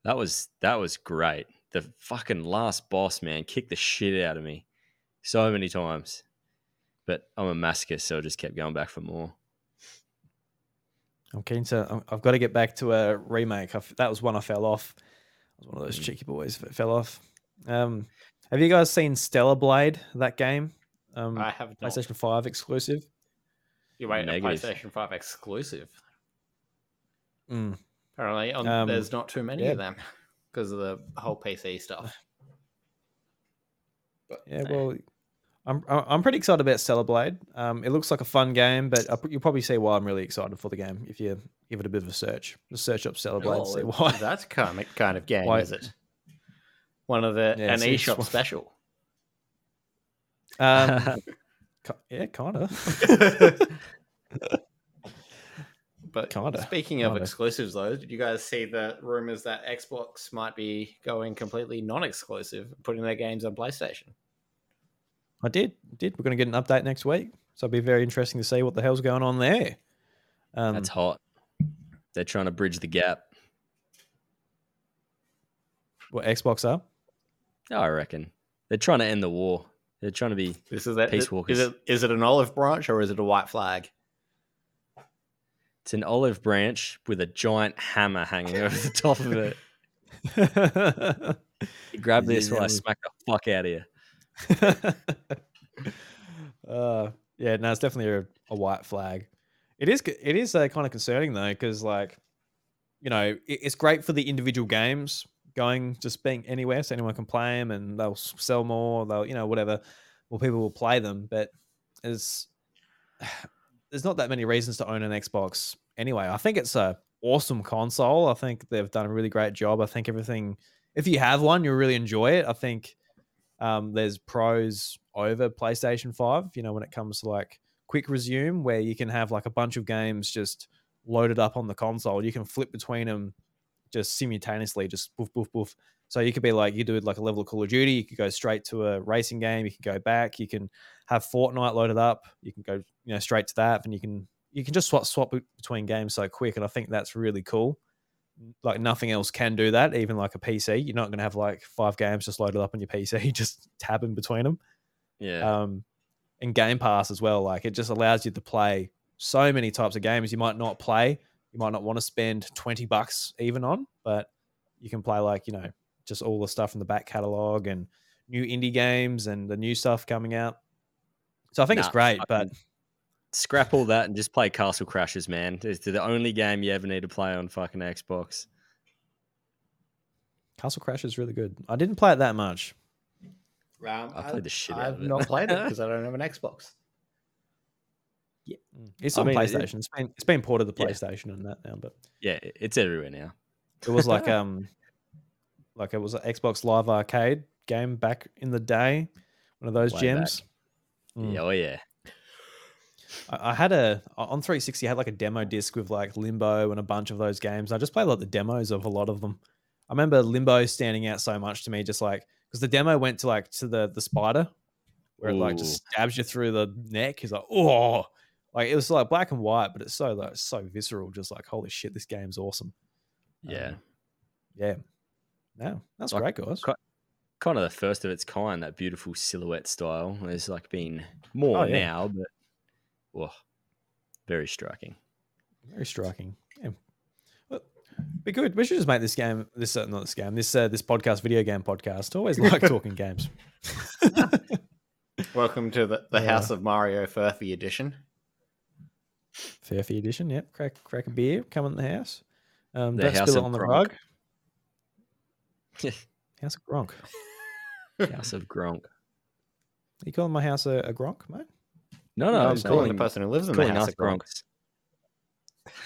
that was that was great. The fucking last boss man kicked the shit out of me so many times. But I'm a masochist, so I just kept going back for more. I'm keen to. I'm- I've got to get back to a remake. I've, that was one I fell off. I was one of those Mm. cheeky boys that fell off. Um, have you guys seen Stellar Blade? That game, um, I have not. PlayStation Five exclusive. You wait, a Negative. PlayStation 5 exclusive. Mm. Apparently, on, Um, there's not too many yeah. of them because of the whole PC stuff. Yeah, Nah. well, I'm I'm pretty excited about Stellar Blade. Um, it looks like a fun game, but I, you'll probably see why I'm really excited for the game if you give it a bit of a search. Just search up Stellar Blade, Oh, see why. That's kind of kind of game, Why- is it? One of the Yeah, an eShop one- special. Um, yeah, kind of. But Kinda, speaking of kinda. exclusives, though, did you guys see the rumors that Xbox might be going completely non-exclusive, putting their games on PlayStation? I did, did. We're going to get an update next week, so it'll be very interesting to see what the hell's going on there. Um, That's hot. They're trying to bridge the gap. what Xbox are? I reckon they're trying to end the war. They're trying to be. This is that. Peace Is it is it an olive branch or is it a white flag? It's an olive branch with a giant hammer hanging over the top of it. You grab this while I smack the fuck out of you. uh, yeah, no, it's definitely a, a white flag. It is. It is uh, kind of concerning though, because like, you know, it, it's great for the individual games going just being anywhere, so anyone can play them, and they'll sell more. They'll, you know, whatever. Well, people will play them, but there's there's not that many reasons to own an Xbox anyway. I think it's a awesome console. I think they've done a really great job. I think everything. If you have one, you'll really enjoy it. I think um, there's pros over PlayStation 5, you know, when it comes to like quick resume, where you can have like a bunch of games just loaded up on the console. You can flip between them just simultaneously, just boof, boof, boof. So you could be like, you do like a level of Call of Duty, you could go straight to a racing game, you can go back, you can have Fortnite loaded up, you can go, you know, straight to that, and you can you can just swap swap between games so quick, and I think that's really cool. Like nothing else can do that, even like a PC. You're not going to have like five games just loaded up on your PC, just tabbing between them. Yeah. Um, and Game Pass as well. Like it just allows you to play so many types of games you might not play. You might not want to spend 20 bucks even on, but you can play like, you know, just all the stuff from the back catalog and new indie games and the new stuff coming out. So I think it's Nah, great, but fucking Scrap all that and just play Castle Crashers, man. It's the only game you ever need to play on fucking Xbox. Castle Crashers really good. I didn't play it that much. Um, I played the shit out I've of it. not played it because I don't have an Xbox. Yeah, It's I on mean, PlayStation. It's been it's been ported to Yeah. PlayStation and that now, but Yeah, it's everywhere now. It was like um, like it was an Xbox Live Arcade game back in the day, one of those Way gems. Mm. Yeah, oh yeah. I, had a on 360. I had like a demo disc with like Limbo and a bunch of those games. I just played like the demos of a lot of them. I remember Limbo standing out so much to me, just like because the demo went to like to the the spider, where it like just stabs you through the neck. He's like, oh, like it was like black and white, but it's so like so visceral. Just like holy shit, this game's awesome. Yeah. Um, yeah. No, that's Like, great, guys. Kind of the first of its kind, that beautiful silhouette style. There's like been more Oh, yeah. now, but oh, very striking. Very striking. Yeah. Well, be good. We should just make this game, this uh, not this game, this uh, this podcast, video game podcast. Always like talking games. Welcome to the, the Yeah. House of Mario Furphy edition. Furphy edition. Yep. Crack crack a beer. Come in the house. Um, The don't House spill it of on the Gronk. rug. House of Gronk. House of Gronk. you calling my house a, a Gronk, mate? No, no, No, I'm I'm calling the person who lives in the calling House us of Gronk. Gronks.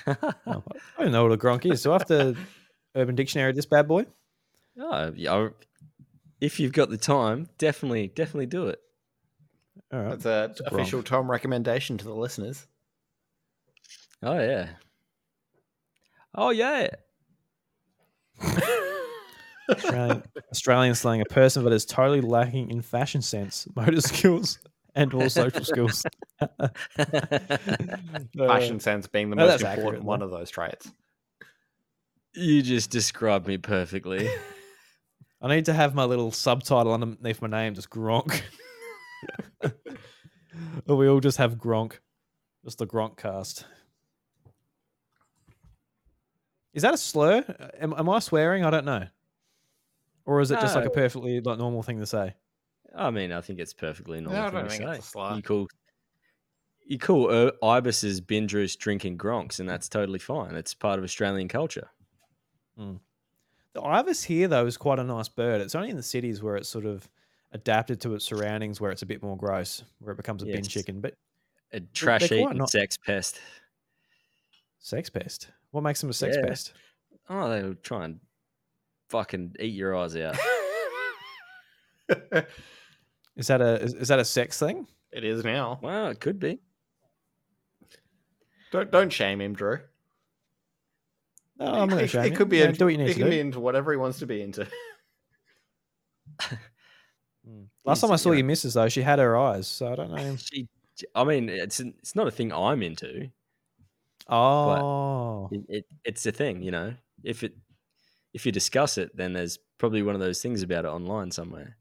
Oh, I don't know what a Gronk is. Do I have to Urban Dictionary this bad boy? Oh, yeah, I- if you've got the time, definitely, definitely do it. All right. That's a a official Tom recommendation to the listeners. Oh yeah. Oh yeah. Australian, Australian slang, a person that is totally lacking in fashion sense, motor skills, and or social skills. Fashion sense being the no, most that's accurate, important one though. of those traits. you just described me perfectly. I need to have my little subtitle underneath my name, just Gronk. or we all just have Gronk, just the Gronk cast. Is that a slur? Am, am I swearing? I don't know. Or is it just like a perfectly like normal thing to say? I mean, I think it's perfectly normal. I don't think say. it's a slur. You call you call uh, ibises binge drinking gronks, and that's totally fine. It's part of Australian culture. The ibis here, though, is quite a nice bird. It's only in the cities where it's sort of adapted to its surroundings, where it's a bit more gross, where it becomes a bin chicken. But A trash eating not- sex pest. sex pest. What makes them a sex Yeah. pest? Oh, they'll try and fucking eat your eyes out. Is that a is, is that a sex thing? it is now. well, it could be. Don't don't shame him, Drew. No, I'm not it, going it could be. Yeah, in- do what you need it to can do. be into whatever he wants to be into. Mm. Last time I saw you your missus, though, she had her eyes, so I don't know. She, I mean, it's it's not a thing I'm into. Oh, It, it, it's a thing, you know. If it if you discuss it, then there's probably one of those things about it online somewhere.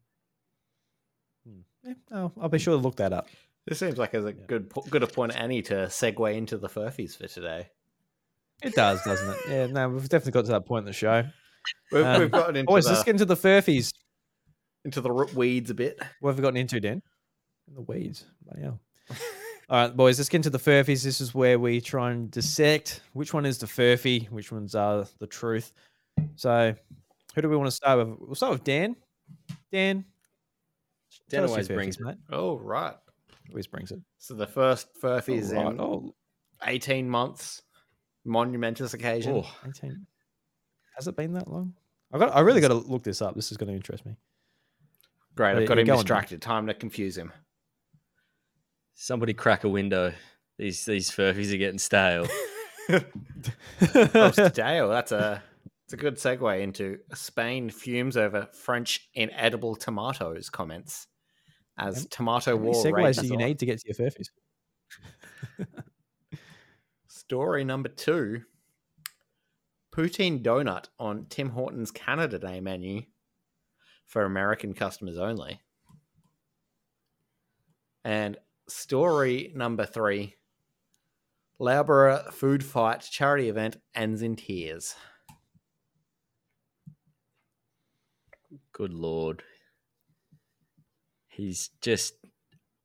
Yeah, oh, I'll be sure to look that up. This seems like a good good a point, Annie, to segue into the Furphys for today. It does, doesn't it? Yeah, no, we've definitely got to that point in the show. We've, Um, we've gotten into Boys, the let's get into the Furphys. into the weeds a bit. What have we gotten into, Dan? The weeds. Bloody hell. All right, boys, let's get into the Furphys. This is where we try and dissect which one is the furphy, which ones are the truth. So, who do we want to start with? We'll start with Dan. Dan. Dan tell us your always brings Furphys, mate. Oh right. Always brings it. So the first Furphys oh, All right. in Oh, eighteen months, monumentous occasion. Oh, 18. Has it been that long? I got. I really got to look this up. This is going to interest me. Great, Yeah, I've got yeah, him go distracted. Time to confuse him. somebody crack a window. These these Furphys are getting stale. Oh, Dale, that's a it's a good segue into Spain fumes over French inedible tomatoes comments as Yep. tomato war segues do you need to get to your Furphys? Story number two: poutine donut on Tim Hortons Canada Day menu for American customers only. And story number three: Loughborough food fight charity event ends in tears. Good lord. He's just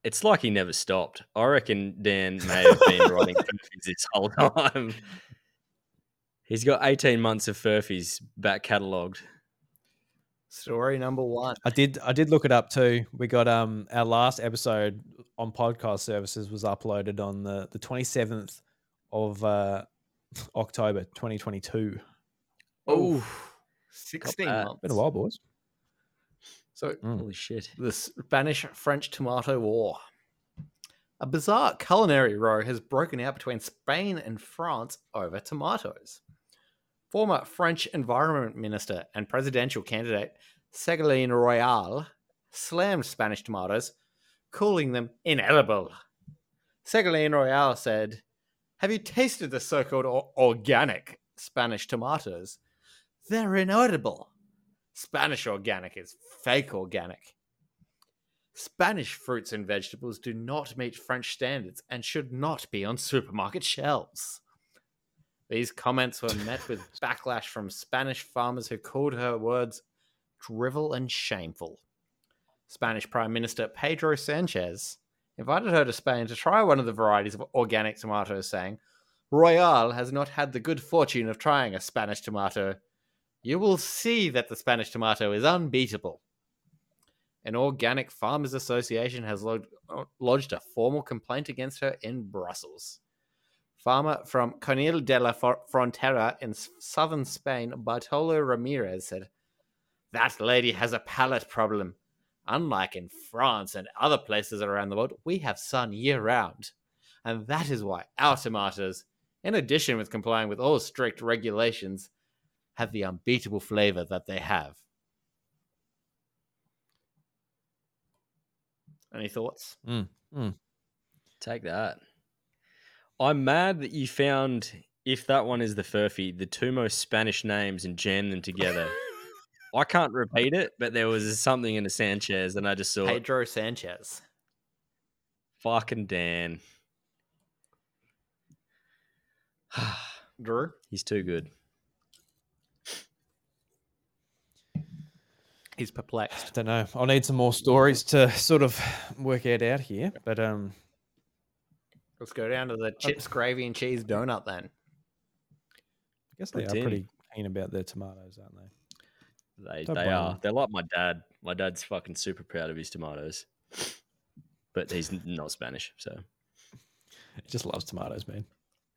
it's like he never stopped. I reckon Dan may have been writing Furphys this whole time. He's got 18 months of Furphys back catalogued. Story number one. I did. I did look it up too. We got um our last episode on podcast services was uploaded on the the twenty seventh of uh October twenty twenty two. Oh, 16 bad. months. Been a while, boys. So, Mm. holy shit. the Spanish French tomato war. A bizarre culinary row has broken out between Spain and France over tomatoes. Former French Environment Minister and presidential candidate Ségolène Royal slammed Spanish tomatoes, calling them inedible. Ségolène Royal said, Have you tasted the so called organic Spanish tomatoes? They're inedible. Spanish organic is fake organic. Spanish fruits and vegetables do not meet French standards and should not be on supermarket shelves. These comments were met with backlash from Spanish farmers who called her words drivel and shameful. Spanish Prime Minister Pedro Sanchez invited her to Spain to try one of the varieties of organic tomatoes, saying, Royal has not had the good fortune of trying a Spanish tomato. You will see that the Spanish tomato is unbeatable. An organic farmers association has lodged, a formal complaint against her in Brussels. Farmer from Conil de la Frontera in southern Spain, Bartolo Ramirez said, That lady has a palate problem. Unlike in France and other places around the world, we have sun year round. And that is why our tomatoes, in addition with complying with all strict regulations, have the unbeatable flavor that they have. Any thoughts? mm Take that. I'm mad that you found, if that one is the furphy, the two most Spanish names and jammed them together. I can't repeat it, but there was something in the Sanchez, and I just saw it. Pedro Sanchez. fucking Dan. Drew? He's too good. He's perplexed. I Don't know. I'll need some more stories to sort of work it out here. But um, Let's go down to the chips, gravy, and cheese donut then. I guess they are Poutine. pretty keen about their tomatoes, aren't they? They Don't they are. them. They're like my dad. My dad's fucking super proud of his tomatoes, but he's not Spanish, so He just loves tomatoes, man.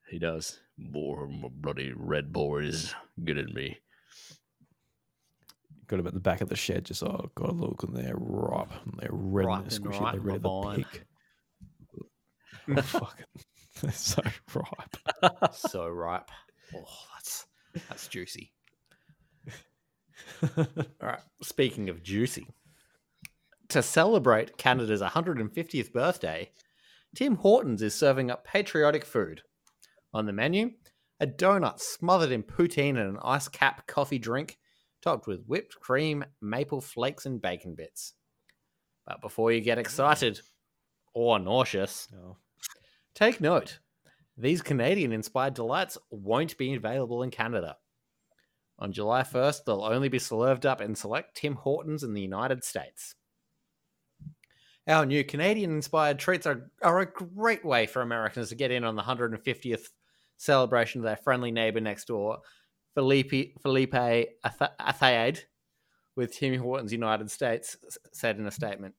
he does. More bloody red boys good at me. Got them at the back of the shed, just oh god, look, and they're ripe, and they're red Ripe and they're squishy, right they're ready to pick. Oh, fucking, they're so ripe. so ripe. Oh, that's that's juicy. All right. Speaking of juicy, to celebrate Canada's 150th birthday, Tim Hortons is serving up patriotic food. On the menu, a donut smothered in poutine and an ice cap coffee drink, topped with whipped cream, maple flakes, and bacon bits. But before you get excited or nauseous, Oh, Take note, these Canadian inspired delights won't be available in Canada. On July 1st, they'll only be served up in select Tim Hortons in the United States. Our new Canadian inspired treats are, are a great way for Americans to get in on the 150th celebration of their friendly neighbor next door, Felipe, Felipe with Tim Hortons United States, said in a statement.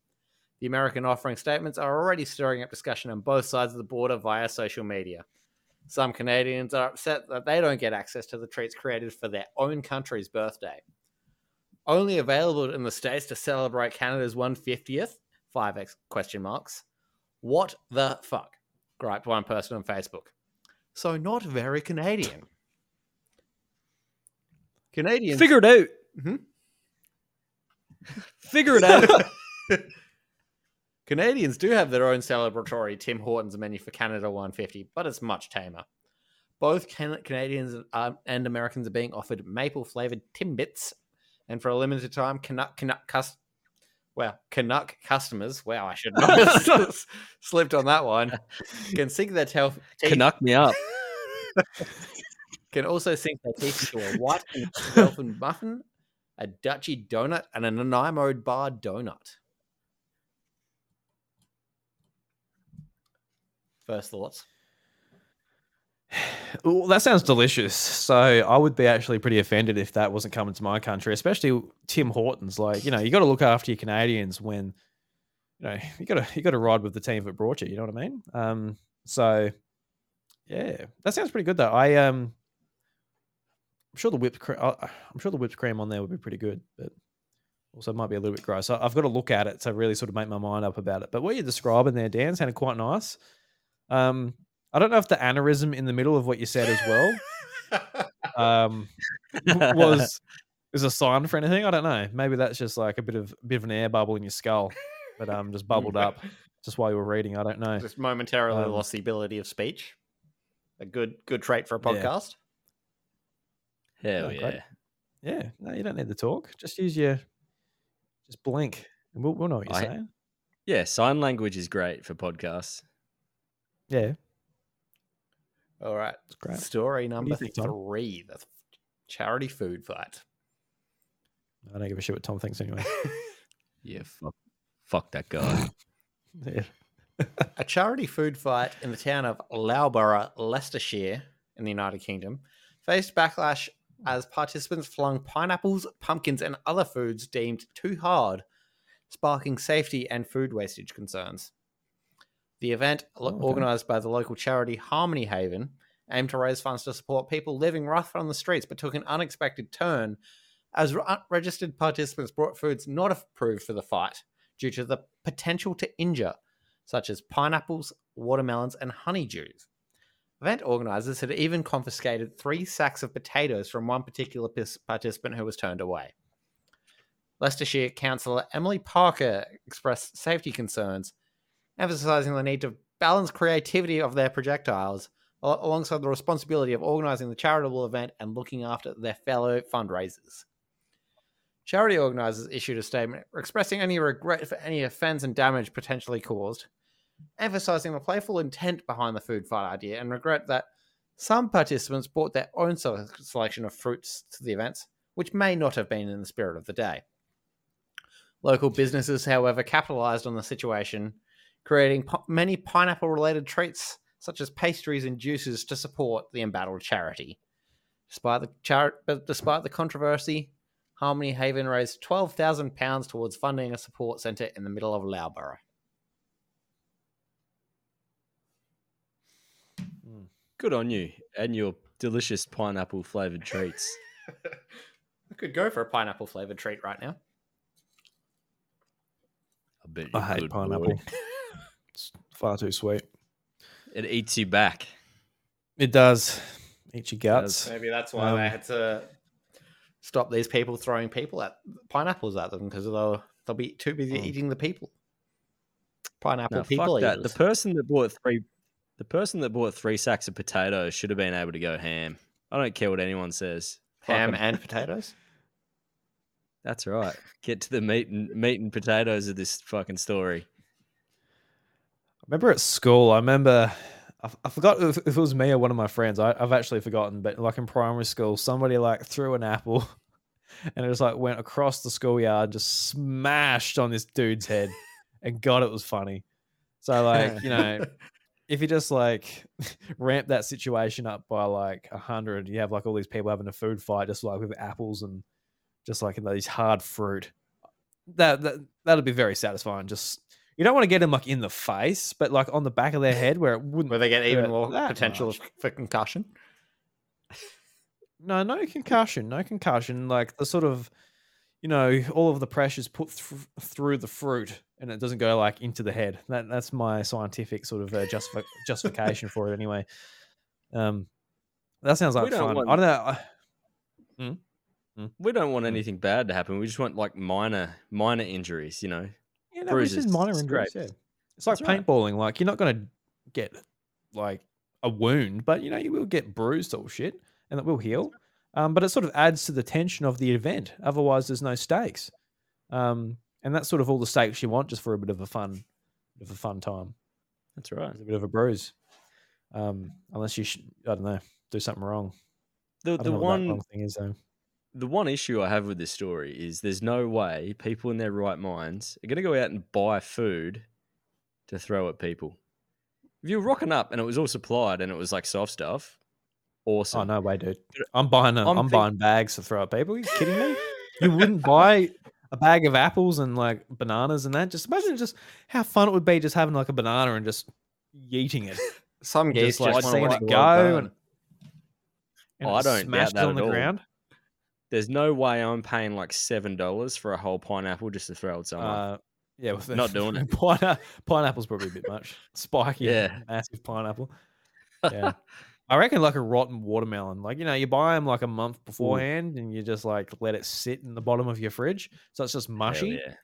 The American offering statements are already stirring up discussion on both sides of the border via social media. Some Canadians are upset that they don't get access to the treats created for their own country's birthday. Only available in the States to celebrate Canada's 150th, five ex- question marks. What the fuck? griped one person on Facebook. So not very Canadian. Canadians Figure it out. Mhm. Figure it out. Canadians do have their own celebratory Tim Hortons menu for Canada 150, but it's much tamer. Both Can- Canadians uh, and Americans are being offered maple flavored Timbits, and for a limited time, Canuck Canuck cus- well Canuck customers. Wow, I should not have slipped on that one. Can sink their teeth. Canuck me up. Can also sink their teeth into a white and muffin, a Dutchie donut, and a Nanaimo bar donut. First thoughts. Well, that sounds delicious. So I would be actually pretty offended if that wasn't coming to my country, especially Tim Hortons. Like, you know, you got to look after your Canadians when, you know, you got to you got to ride with the team that brought you. You know what I mean? Um, so yeah, that sounds pretty good though. I um, I'm sure the whipped cream. I'm sure the whipped cream on there would be pretty good, but also might be a little bit gross. I- I've got to look at it to really sort of make my mind up about it. But what you're describing there, Dan, sounded quite nice. Um, I don't know if the aneurysm in the middle of what you said as well um, was is a sign for anything. I don't know. Maybe that's just like a bit of bit of an air bubble in your skull that um just bubbled up just while you were reading. I don't know. Just momentarily Um, lost the ability of speech. A good good trait for a Yeah. Podcast. Hell yeah. great. Yeah, no, you don't need to talk. Just use your just blink, and we'll, we'll know what you're I- saying. Yeah, sign language is great for podcasts. Yeah, All right. it's great. Story number think, Tom? three: the charity food fight. I don't give a shit what Tom thinks anyway. Yeah, fuck, fuck that guy. yeah. A charity food fight in the town of Loughborough, Leicestershire, in the United Kingdom, faced backlash as participants flung pineapples, pumpkins, and other foods deemed too hard, sparking safety and food wastage concerns. The event, Oh, okay. organised by the local charity Harmony Haven, aimed to raise funds to support people living rough on the streets, but took an unexpected turn as re- registered participants brought foods not approved for the fight due to the potential to injure such as pineapples, watermelons, and honeydews. Event organizers had even confiscated three sacks of potatoes from one particular participant who was turned away. Leicestershire councillor Emily Parker expressed safety concerns, emphasizing the need to balance creativity of their projectiles al- alongside the responsibility of organizing the charitable event and looking after their fellow fundraisers. Charity organizers issued a statement expressing any regret for any offense and damage potentially caused, emphasizing the playful intent behind the food fight idea and regret that some participants brought their own selection of fruits to the events, which may not have been in the spirit of the day. Local businesses, however, capitalized on the situation, creating many pineapple related treats such as pastries and juices to support the embattled charity. Despite the char- despite the controversy, Harmony Haven raised twelve thousand pounds towards funding a support centre in the middle of Loughborough. Good on you and your delicious pineapple flavored treats. I could go for a pineapple flavored treat right now. I bet you I hate could, boy. pineapple. it's far too sweet. It eats you back. It does. Eat your guts. Maybe that's why Um, they had to stop these people throwing people at pineapples at them because they'll they'll be too busy Mm. eating the people. Pineapple No, people fuck that. eaters. The person that bought three, the person that bought three sacks of potatoes should have been able to go ham. I don't care what anyone says. Ham ham 'em. and potatoes. That's right. Get to the meat and meat and potatoes of this fucking story. I remember at school, I remember, I, I forgot if, if it was me or one of my friends. I, I've actually forgotten, but like in primary school, somebody like threw an apple and it just like went across the schoolyard, just smashed on this dude's head. and God, it was funny. So, like, you know, if you just like ramp that situation up by like a hundred, you have like all these people having a food fight, just like with apples and just like these hard fruit. That that that'd be very satisfying. Just you don't want to get them like in the face, but like on the back of their head where it wouldn't. Where they get even more potential much. for concussion. No, no concussion, no concussion. Like the sort of, you know, all of the pressure's put thr through the fruit, and it doesn't go like into the head. That that's my scientific sort of uh, justifi- justification for it, anyway. Um, that sounds like fun. want- I don't know. I, We don't want Mm. anything bad to happen. We just want like minor minor injuries, you know. Yeah, no, bruises, minor injuries. Yeah. It's like That's right. paintballing. Like you're not going to get like a wound, but you know you will get bruised or shit, and it will heal. Um, but it sort of adds to the tension of the event. Otherwise, there's no stakes. Um, and that's sort of all the stakes you want, just for a bit of a fun, of a fun time. That's right. There's a bit of a bruise. Um, unless you, sh- I don't know, do something wrong. The the know what that one thing is though. the one issue I have with this story is there's no way people in their right minds are going to go out and buy food to throw at people. If you were rocking up and it was all supplied and it was like soft stuff, awesome. Oh no way, dude! I'm buying. A, I'm I'm, think- buying bags to throw at people. Are you kidding me? you wouldn't buy a bag of apples and like bananas and that. Just imagine just how fun it would be just having like a banana and just yeeting it. Some geese Just like just want to seeing it go world burn. and, and Oh, I don't doubt smashed that on at the all. ground. There's no way I'm paying like seven dollars for a whole pineapple just to throw at someone. Uh, yeah, with the- Not doing it. Pine- pineapple's probably a bit much. Spiky, Yeah. massive pineapple. Yeah. I reckon like a rotten watermelon. Like, you know, you buy them like a month beforehand and you just like let it sit in the bottom of your fridge. So it's just mushy. yeah.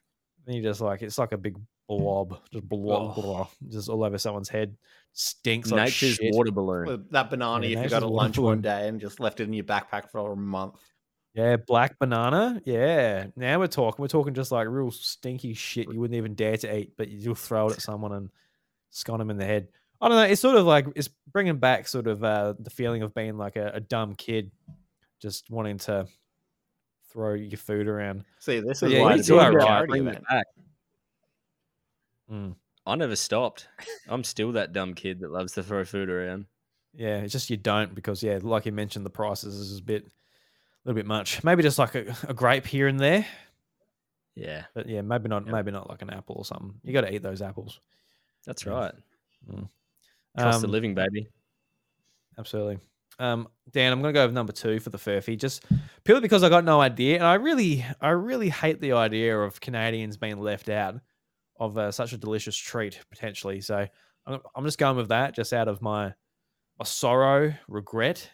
And you just like, it's like a big blob, just blob, Oh. blob, just all over someone's head. Stinks like Nature's shit. water balloon. With that banana Yeah, you nature's forgot at water lunch one day and just left it in your backpack for a month. Yeah, black banana. Yeah. Now we're talking. We're talking just like real stinky shit you wouldn't even dare to eat, but you'll throw it at someone and scone them in the head. I don't know. It's sort of like it's bringing back sort of uh, the feeling of being like a, a dumb kid, just wanting to throw your food around. See, this But is yeah, why you it's do a right. Bring it back. Mm. I never stopped. I'm still that dumb kid that loves to throw food around. Yeah, it's just you don't because yeah, like you mentioned, the prices is a bit, a little bit much. Maybe just like a, a grape here and there, Yeah, but yeah, maybe not. Yep. Maybe not like an apple or something. You got to eat those apples. that's Yeah. right. Cost of Um, living, baby. Absolutely. Um, Dan, I'm gonna go with number two for the Furphy, just purely because I got no idea, and I really, I really hate the idea of Canadians being left out of uh, such a delicious treat potentially. So I'm, I'm just going with that, just out of my, my sorrow, regret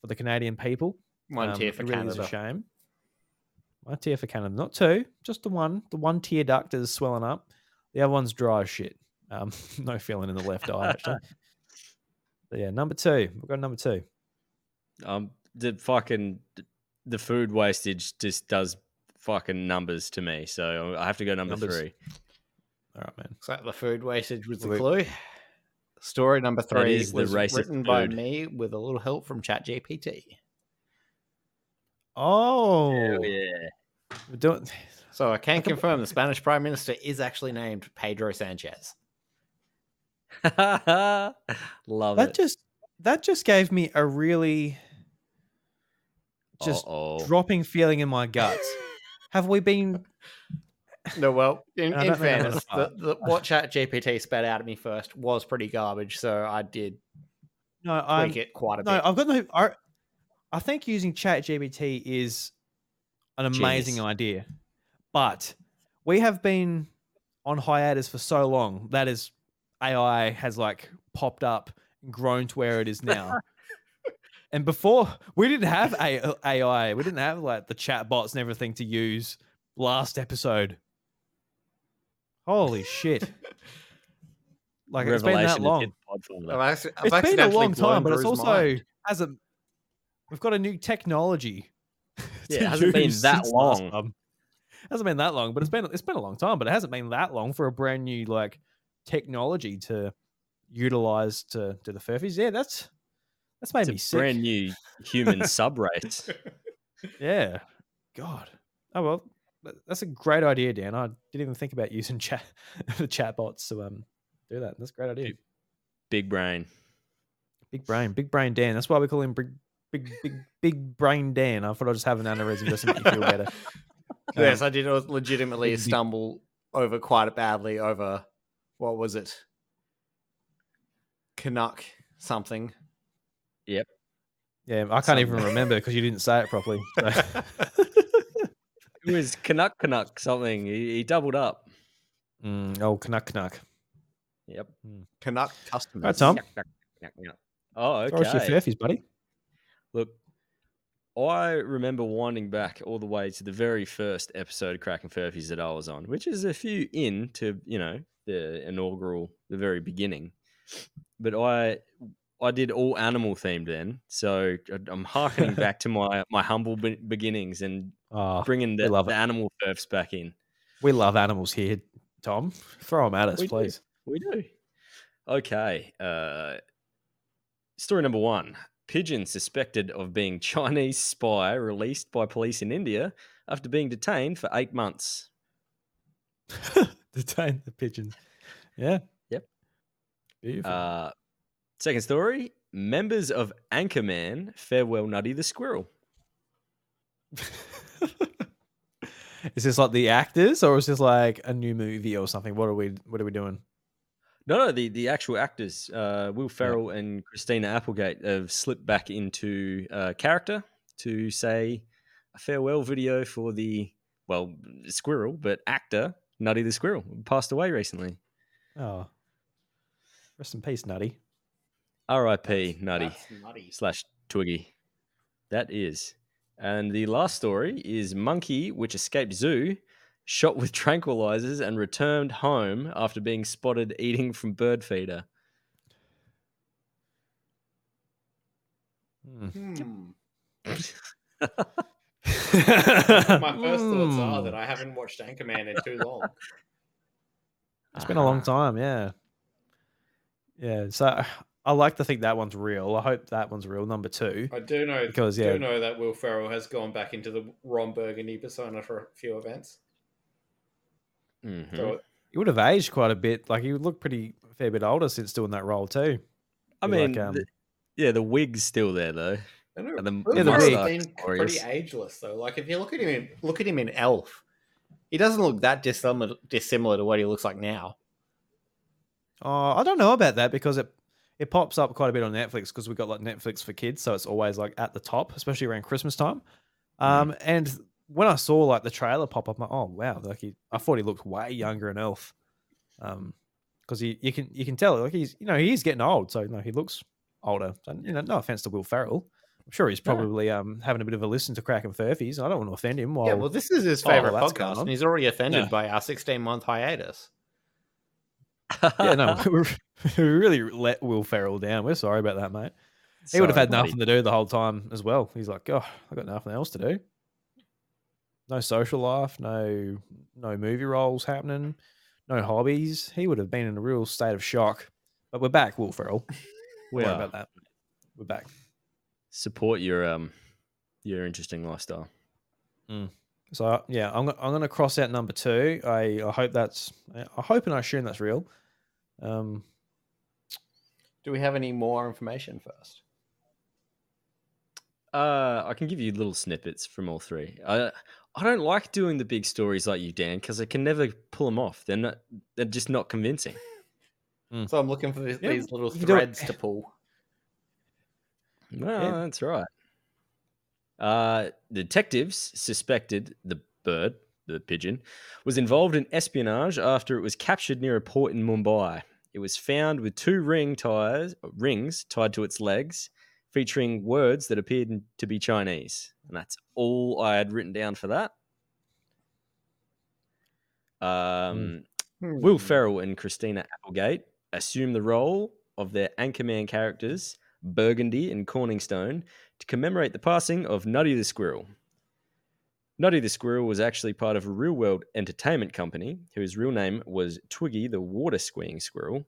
for the Canadian people. One Um, tier for it really is Canada. a shame. One tier for Canada, not two, just the one. The one tear duct is swelling up. The other one's dry as shit. Um, no feeling in the left eye actually. But yeah, number two. We've got number two. Um, the fucking the food wastage just does fucking numbers to me. So I have to go number Numbers. three. All right, man. So the food wastage was the clue. Story number three is the was racist written by food. me with a little help from ChatGPT. Oh, yeah. we're doing. So I can confirm the Spanish Prime Minister is actually named Pedro Sanchez. Love That it. just that just gave me a really just Uh-oh. dropping feeling in my guts. Have we been? No, well, in, in don't think I'm fairness, the, the, what Chat GPT spat out at me first was pretty garbage, so I did No, tweak I'm. it quite a No, bit. I've got no. I, I think using Chat GPT is an amazing Genius. idea, but we have been on hiatus for so long that is AI has like popped up and grown to where it is now. and before we didn't have AI, uh, we didn't have like the chat bots and everything to use last episode. Holy shit. Like it's been that long. I've acci- I've It's been a long time, but it's also mind. hasn't. We've got a new technology. Yeah, it hasn't been that long. time. Hasn't been that long, but it's been it's been a long time. But it hasn't been that long for a brand new like technology to utilize to do the Furphys. Yeah, that's that's made It's me a sick. brand new human subrace. Yeah, God. Oh well, that's a great idea, Dan. I didn't even think about using chat the chat bots to um do that. That's a great idea. Big brain. Big brain, big brain Dan. That's why we call him big, big, big, big brain Dan. I thought I'd just have an aneurysm just to make you feel better. yes, Um, I did legitimately stumble over quite badly over what was it? Canuck something. Yep. Yeah, I can't even remember because you didn't say it properly. so. It was Canuck Canuck something. He, he doubled up. mm, oh, Canuck Canuck. Yep. Canuck customers. Right, Tom. Knuck, knuck, knuck, knuck. Oh, Sorry, your okay. Furphys, buddy. Look, I remember winding back all the way to the very first episode of Crackin' Furphys that I was on, which is a few in to you know the inaugural, the very beginning. But I, I did all animal themed then, so I'm harkening back to my my humble be- beginnings and Oh, bringing the, love the animal furfs back in. we love animals here, Tom. Throw them at us, We do. please. We do. Okay. Uh, story number one Pigeon suspected of being Chinese spy released by police in India after being detained for eight months. Detain the pigeons. Yeah. Yep. Beautiful. Uh, second story members of Anchorman farewell Nutty the Squirrel. is this like the actors, or is this like a new movie or something? What are we? What are we doing? No, no, the, the actual actors, uh, Will Ferrell and Christina Applegate, have slipped back into uh, character to say a farewell video for the, well, squirrel, but actor Nutty the Squirrel, who passed away recently. Oh, rest in peace, Nutty. R.I.P. Nutty That's nutty. slash Twiggy. That is. And the last story is monkey which escaped zoo, shot with tranquilizers and returned home after being spotted eating from bird feeder. Hmm. Hmm. My My first thoughts are that I haven't watched Anchorman in too long. It's been a long time, yeah. Yeah, so I like to think that one's real. I hope that one's real. Number two, I do know Because, yeah. do know that Will Ferrell has gone back into the Ron Burgundy persona for a few events. Mhm. So he would have aged quite a bit. Like he would look pretty a fair bit older since doing that role too. I Be like, mean, um, the- yeah, the wig's still there though. And the- Will Yeah, the wig. been pretty ageless though. Like if you look at him, in, look at him in Elf, he doesn't look that dissimilar, dissimilar to what he looks like now. Oh, I don't know about that because it it pops up quite a bit on Netflix because we've got like Netflix for kids, so it's always like at the top, especially around Christmas time. Um, and when I saw like the trailer pop up, I'm like, oh wow, like he, I thought he looked way younger in Elf. Um, because he you can you can tell like he's you know he is getting old, so you know he looks older. So, you know, no offense to Will Ferrell, I'm sure he's probably um having a bit of a listen to Crackin' Furphys. I don't want to offend him. While, yeah, well, this is his favorite podcast, and he's already offended Yeah. by our 16 month hiatus. yeah, no, we really let Will Ferrell down. We're sorry about that, mate. He would have had buddy. nothing to do the whole time as well. He's like, oh, I got nothing else to do. No social life, no no movie roles happening, no hobbies. He would have been in a real state of shock. But we're back, Will Ferrell. We Don't worry are. about that. We're back. Support your um your interesting lifestyle. So uh, yeah, I'm I'm gonna cross out number two. I I hope that's I hope and I assume that's real. Um, Do we have any more information first? Uh, I can give you little snippets from all three. I I don't like doing the big stories like you, Dan, because I can never pull them off. They're not. They're just not convincing. So I'm looking for these, Yeah, these little you can do it. threads to pull. Well, Yeah. that's right. Uh, detectives suspected the bird, the pigeon, was involved in espionage after it was captured near a port in Mumbai. It was found with two ring ties, rings tied to its legs, featuring words that appeared to be Chinese. And that's all I had written down for that. Um, Will Hmm. Ferrell and Christina Applegate assume the role of their Anchorman characters, Burgundy and Corningstone, to commemorate the passing of Nutty the Squirrel. Nutty the Squirrel was actually part of a real world entertainment company whose real name was Twiggy the Water Skiing Squirrel,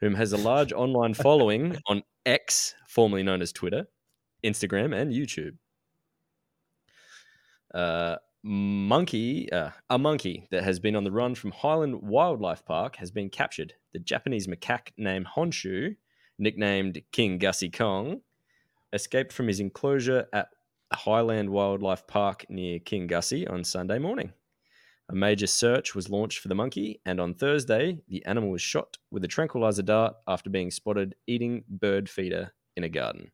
whom has a large online following on X, formerly known as Twitter, Instagram, and YouTube. Uh, monkey, uh, a monkey that has been on the run from Highland Wildlife Park has been captured. The Japanese macaque named Honshu, nicknamed Kingussie Kong, escaped from his enclosure at Highland Wildlife Park near Kingussie on Sunday morning. A major search was launched for the monkey, and on Thursday, the animal was shot with a tranquilizer dart after being spotted eating bird feeder in a garden.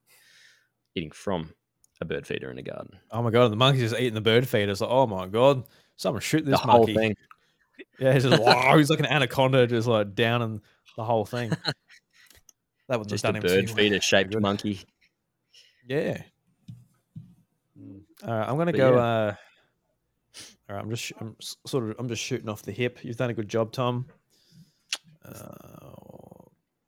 Eating from a bird feeder in a garden. Oh my god, the monkey's just eating the bird feeder. It's like, oh my god, someone shoot this the whole monkey. thing. Yeah, he's just wow, he's like an anaconda, just like down in the whole thing. That was Just a bird feeder shaped monkey. Yeah. All right, I'm gonna But go. yeah. Uh, all right, I'm just I'm sort of I'm just shooting off the hip. You've done a good job, Tom. Uh,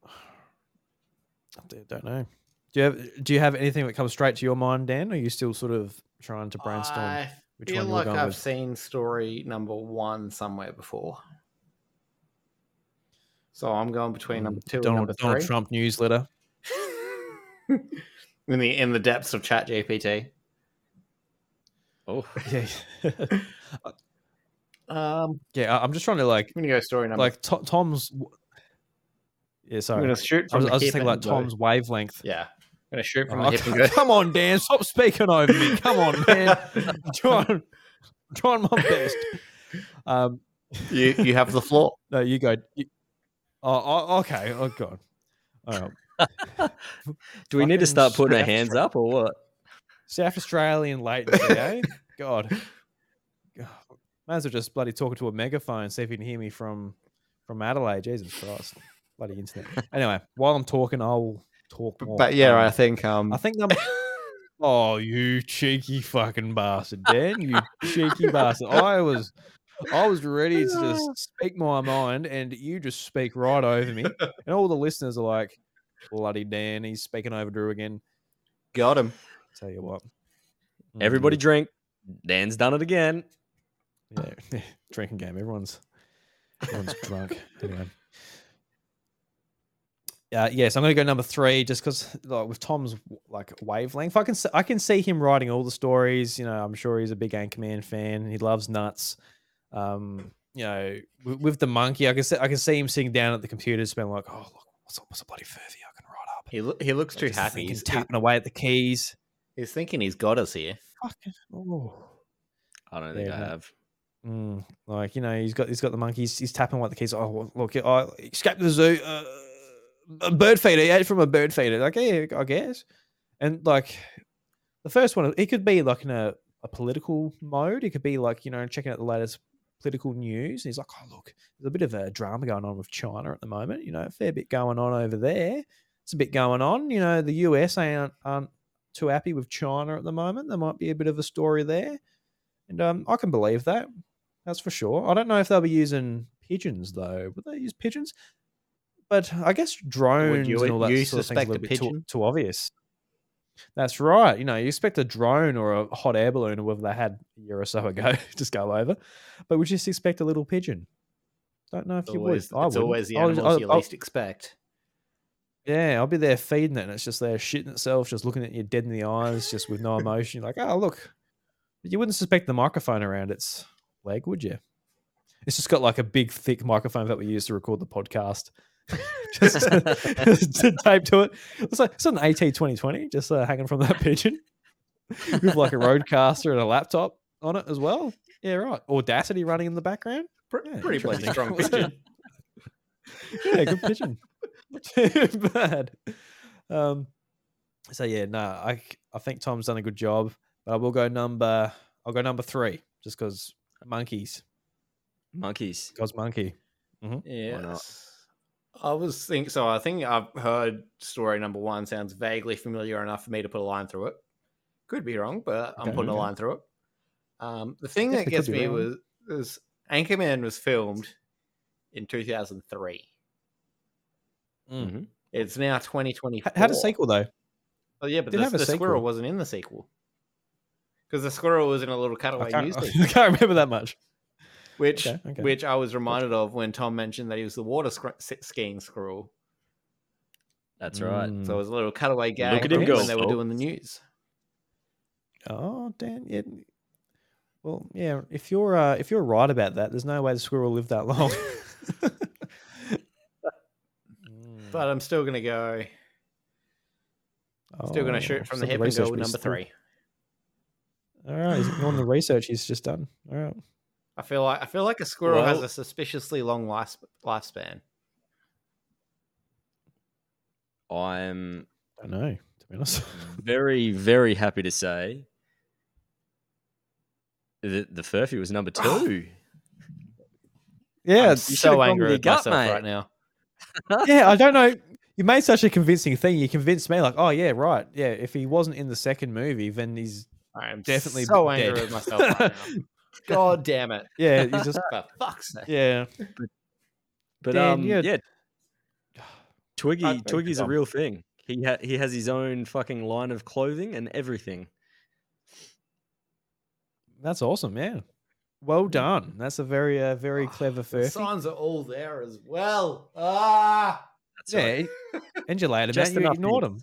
I don't know. Do you have Do you have anything that comes straight to your mind, Dan? Or are you still sort of trying to brainstorm? I which feel one like I've with? seen story number one somewhere before. So I'm going between number two Mm, Donald, and number three. Donald. Trump newsletter. in the in the depths of Chat GPT. Oh, Yeah, Um, yeah. I- I'm just trying to like I'm gonna go story number. like To- Tom's. Yeah, sorry. I'm gonna shoot I was, I was just thinking like Tom's wavelength. Yeah, I'm gonna shoot from Oh, the hip and go. come on, Dan, stop speaking over me. Come on, man. I'm trying, I'm trying my best. Um, you you have the floor. no, you go. You, oh, oh, okay. Oh God. All right. do we need to start putting our hands up or what? South Australian latency, eh? God. God. Might as well just bloody talking to a megaphone, see if you can hear me from from Adelaide. Jesus Christ. Bloody internet. Anyway, while I'm talking, I'll talk more. But yeah, Um, I think um, I think number. Oh, you cheeky fucking bastard, Dan! You cheeky bastard! I was, I was ready to just speak my mind, and you just speak right over me. And all the listeners are like, "Bloody Dan, he's speaking over Drew again." got him. Tell you what, Mm, Everybody drink. Dan's done it again. yeah, drinking game. Everyone's, everyone's drunk. Anyway. Uh, yes, I'm going to go number three, just because like with Tom's like wavelength, I can s- I can see him writing all the stories. You know, I'm sure he's a big Anchorman fan. He loves nuts. Um, you know, with, with the monkey, I can see I can see him sitting down at the computer, just being like, "Oh, look, what's a, what's a bloody furphy I can write up." He lo- he looks too Just happy. thinking, He's, tapping away at the keys. He's thinking he's got us here. Fucking, oh. I don't think Yeah, I have. Mm, like you know, he's got he's got the monkeys. He's tapping like the keys. Oh look, I escaped the zoo. Uh, a bird feeder. He ate from a bird feeder. Like yeah, I guess. And like the first one, it could be like in a, a political mode. It could be like you know checking out the latest political news. And he's like, oh look, there's a bit of a drama going on with China at the moment. You know, a fair bit going on over there. It's a bit going on. You know, the US aren't aren't too happy with China at the moment. There might be a bit of a story there. And um, I can believe that. That's for sure. I don't know if they'll be using pigeons though. Would they use pigeons? But I guess drones you- and all that you sort of things are a a bit too, too obvious. That's right. You know, you expect a drone or a hot air balloon or whatever they had a year or so ago just go over, but we just expect a little pigeon. Don't know if It's you always, would. I it's wouldn't. always the animals I- you I- least expect. Yeah, I'll be there feeding it, and it's just there shitting itself, just looking at you dead in the eyes, just with no emotion. You're like, oh look, But you wouldn't suspect the microphone around its leg, would you? It's just got like a big, thick microphone that we use to record the podcast, just to, to tape to it. It's like it's an AT twenty twenty, just uh, hanging from that pigeon. with like a RODECaster and a laptop on it as well. Yeah, right. Audacity running in the background. Pretty, Yeah, pretty bloody strong pigeon. yeah, good pigeon. Not too bad. Um, so yeah, no, I I think Tom's done a good job, but I will go number. I'll go number three, just because monkeys, Monkeys. because monkey. Yeah. not? I was think so. I think I've heard story number one sounds vaguely familiar enough for me to put a line through it. Could be wrong, but I'm Okay, putting a line through it. Um, the thing that gets me wrong. was, was Anchorman was filmed in 2003. Mm. Mhm. It's now 2024. H- Had a sequel though. Oh yeah, but the, the squirrel wasn't in the sequel because the squirrel was in a little I cutaway can't, news I can't remember that much. which Okay, okay. which I was reminded of when Tom mentioned that he was the water scr- skiing squirrel. That's right. Mm. So it was a little cutaway gag at him go, when they were doing the news. Oh, Dan. Yeah. Well, yeah. If you're uh, if you're right about that, there's no way the squirrel lived that long. Mm. But I'm still gonna go. Still gonna Oh, shoot from the hip and research, go with number three. All right, he's ignoring the research he's just done. All right. I feel like I feel like a squirrel has a suspiciously long life lifespan. I'm I don't know, to be honest. very, very happy to say that the Furphy was number two. yeah, I'm it's- you should've so angry with with gut, myself right now. Yeah, I don't know. You made such a convincing thing. You convinced me, like, oh yeah, right, yeah. If he wasn't in the second movie, then he's I am Definitely so dead. angry with myself right now. God damn it! yeah, he's just For fuck's sake. yeah. But Dan, um, you- yeah, Twiggy, Twiggy's a real thing. He ha- he has his own fucking line of clothing and everything. That's awesome, yeah. Well done. That's a very, uh, very Oh, clever The furphy. signs are all there as well. Ah, That's right. Yeah, and you later, Just man. You ignored heat. him.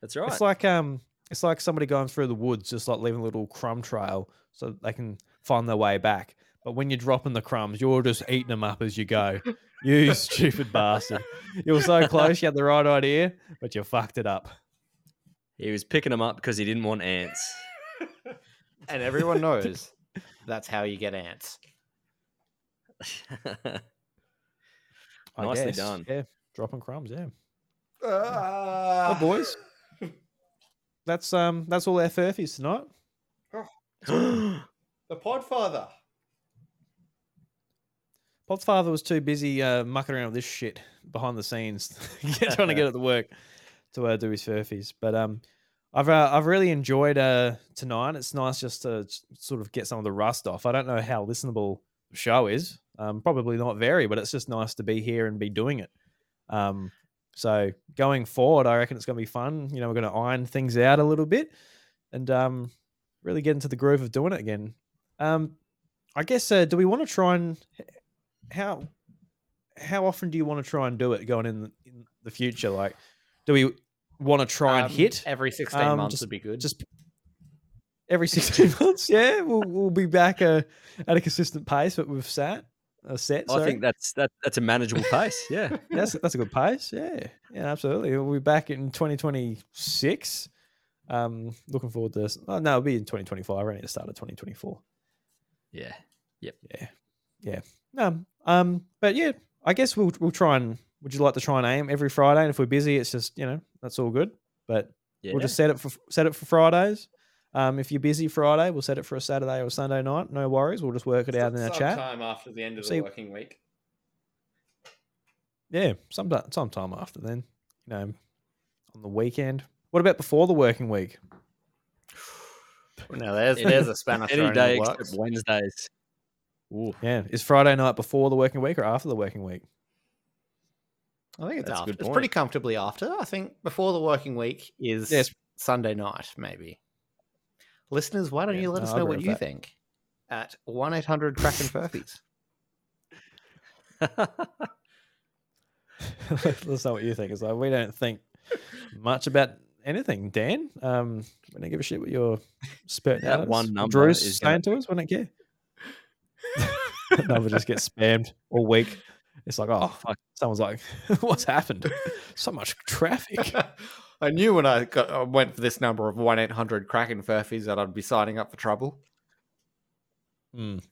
That's right. It's like um, it's like somebody going through the woods, just like leaving a little crumb trail, so they can find their way back. But when you're dropping the crumbs, you're just eating them up as you go. You stupid bastard! You were so close. You had the right idea, but you fucked it up. he was picking them up because he didn't want ants. and everyone knows that's how you get ants. Nicely guess. done. Yeah, dropping crumbs. Yeah. Ah. Oh, boys. That's um, that's all our furphys tonight. The Podfather. Podfather was too busy uh, mucking around with this shit behind the scenes, trying to get it to work to uh, do his furphys. But um, I've uh, I've really enjoyed uh tonight. It's nice just to sort of get some of the rust off. I don't know how listenable the show is. Um, probably not very, but it's just nice to be here and be doing it. Um, so going forward, I reckon it's going to be fun. You know, we're going to iron things out a little bit and um, really get into the groove of doing it again. Um, I guess uh, do we want to try and how how often do you want to try and do it going in the, in the future? Like, do we want to try and Um, hit every 16 um, months just- would be good. just every 16 months? Yeah, we'll, we'll be back uh, at a consistent pace, but we've sat uh, set. I think that's that that's a manageable pace. Yeah. that's that's a good pace. Yeah, yeah, absolutely. We'll be back in 2026. Um, looking forward to this. Oh, no, it'll be in 2025. We're only at the start of 2024. Yeah. Um, um, but yeah, I guess we'll we'll try and. Would you like to try and aim every Friday? And if we're busy, it's just you know that's all good. But Yeah. we'll just set it for set it for Fridays. Um, if you're busy Friday, we'll set it for a Saturday or Sunday night. No worries. We'll just work it out in our chat. Sometime after the end of See- the working week. Yeah, sometime sometime after then. You know, on the weekend. What about before the working week? Now there's Any- there's a spanner thrown Any in day the except. Wednesdays. Ooh, Yeah, is Friday night before the working week or after the working week? I think it's That's after. It's pretty comfortably after. I think before the working week is Yes. Sunday night, maybe. Listeners, why don't Yeah, you let no, us know what you that. think at one eight hundred Crackin' Furphys. Let us know what you think. It's like we don't think much about anything, Dan. Um, we don't give a shit what you're spurting That out. one us. number Drew's is saying gonna- to us. We don't care. Number just gets spammed all week. It's like, oh fuck. Someone's like, what's happened? So much traffic. I knew when I got I went for this number of one eight hundred Crackin' Furphys that I'd be signing up for trouble. Mm.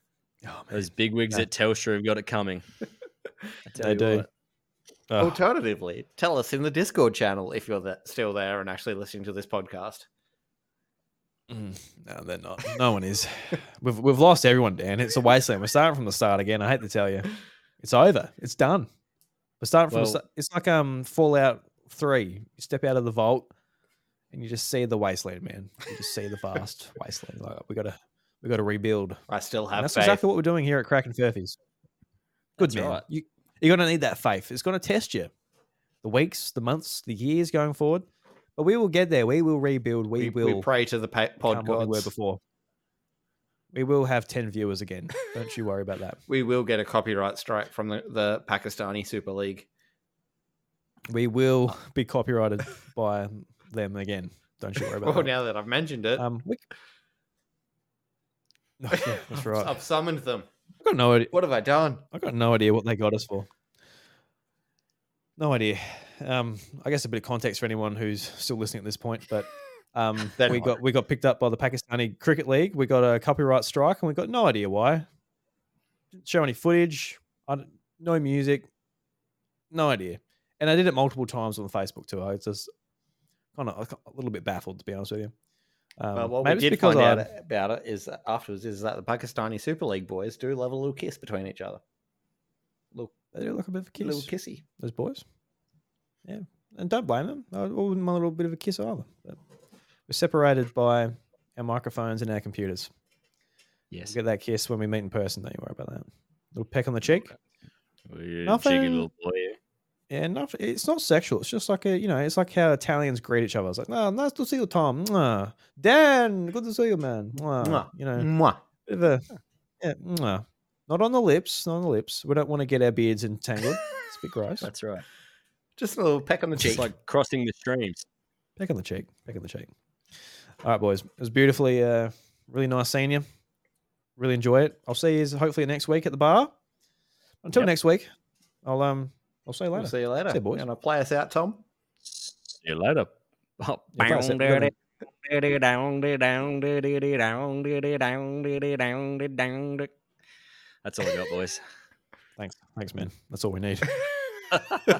Oh, man. Those big wigs Yeah. at Telstra have got it coming. They do. what. Ugh. Alternatively, tell us in the Discord channel if you're th- still there and actually listening to this podcast. Mm, no, they're not. No one is. We've we've lost everyone, Dan. It's a wasteland. We're starting from the start again. I hate to tell you, it's over. It's done. We're starting from. Well- start. It's like um Fallout Three. You step out of the vault, and you just see the wasteland, man. You just see the vast wasteland. Like we gotta we gotta rebuild. I still And have that's faith. exactly what we're doing here at Crackin' Furphys. Good That's man. right. You you're gonna need that faith. It's gonna test you. The weeks, the months, the years going forward. But we will get there. We will rebuild. We, we, will we pray to the pa- pod what we were before. We will have 10 viewers again. Don't you worry about that. We will get a copyright strike from the, the Pakistani Super League. We will be copyrighted by them again. Don't you worry about that. Well, that. now that I've mentioned it, Um, we... Oh, yeah, that's I've- right. I've summoned them. I've got no idea. What have I done? I've got no idea what they got us for. No idea. Um, I guess a bit of context for anyone who's still listening at this point, but um, They're we got we got picked up by the Pakistani Cricket League. We got a copyright strike, and we got no idea why. Didn't show any footage. I no music. No idea. And I did it multiple times on Facebook too. I was just kind of a little bit baffled, to be honest with you. Um, well, what we did find out about it is that afterwards is that the Pakistani Super League boys do love a little kiss between each other. Look, they do look a bit of a kiss. little kissy. those boys. Yeah, and don't blame them. I wouldn't mind a little bit of a kiss either. But we're separated by our microphones and our computers. Yes. We'll get that kiss when we meet in person. Don't you worry about that. little peck on the cheek. You're Nothing. cheeky little boy. Yeah, not, it's not sexual. It's just like a, you know, it's like how Italians greet each other. It's like, no, nice to see you, Tom. Mwah. Dan, good to see you, man. Mwah. Mwah. You know, Mwah. bit of a, yeah, mwah. not on the lips, not on the lips. We don't want to get our beards entangled. It's a bit gross. That's right. Just a little peck on the It's cheek. like crossing the streams. Peck on the cheek. Peck on the cheek. All right, boys. It was beautifully, uh, really nice seeing you. Really enjoy it. I'll see you hopefully next week at the bar. Until Yep. next week, I'll um, I'll see you later. We'll see you later. See you, boys. You want to play us out, Tom? See you later. Oh, Yeah, play us out. We're gonna- That's all I got, boys. Thanks, thanks, man. That's all we need.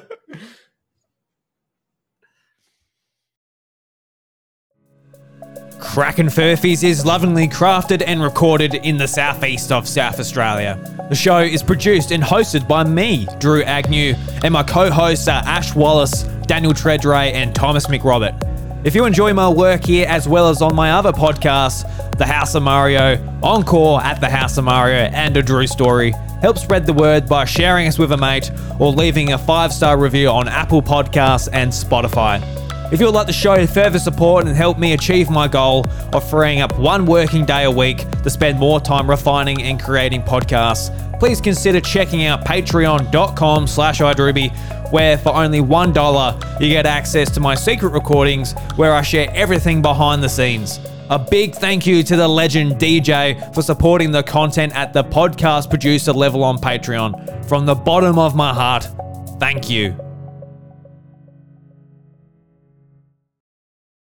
Crackin' Furphys is lovingly crafted and recorded in the southeast of South Australia. The show is produced and hosted by me, Drew Agnew, and my co hosts are Ash Wallace, Daniel Treadray, and Thomas McRobert. If you enjoy my work here as well as on my other podcasts, The House of Mario, Encore at The House of Mario, and A Drew Story, help spread the word by sharing us with a mate or leaving a five star review on Apple Podcasts and Spotify. If you would like to show further support and help me achieve my goal of freeing up one working day a week to spend more time refining and creating podcasts, please consider checking out patreon.com slash idruby, where for only $1 you get access to my secret recordings where I share everything behind the scenes. A big thank you to the legend DJ for supporting the content at the podcast producer level on Patreon. From the bottom of my heart, thank you.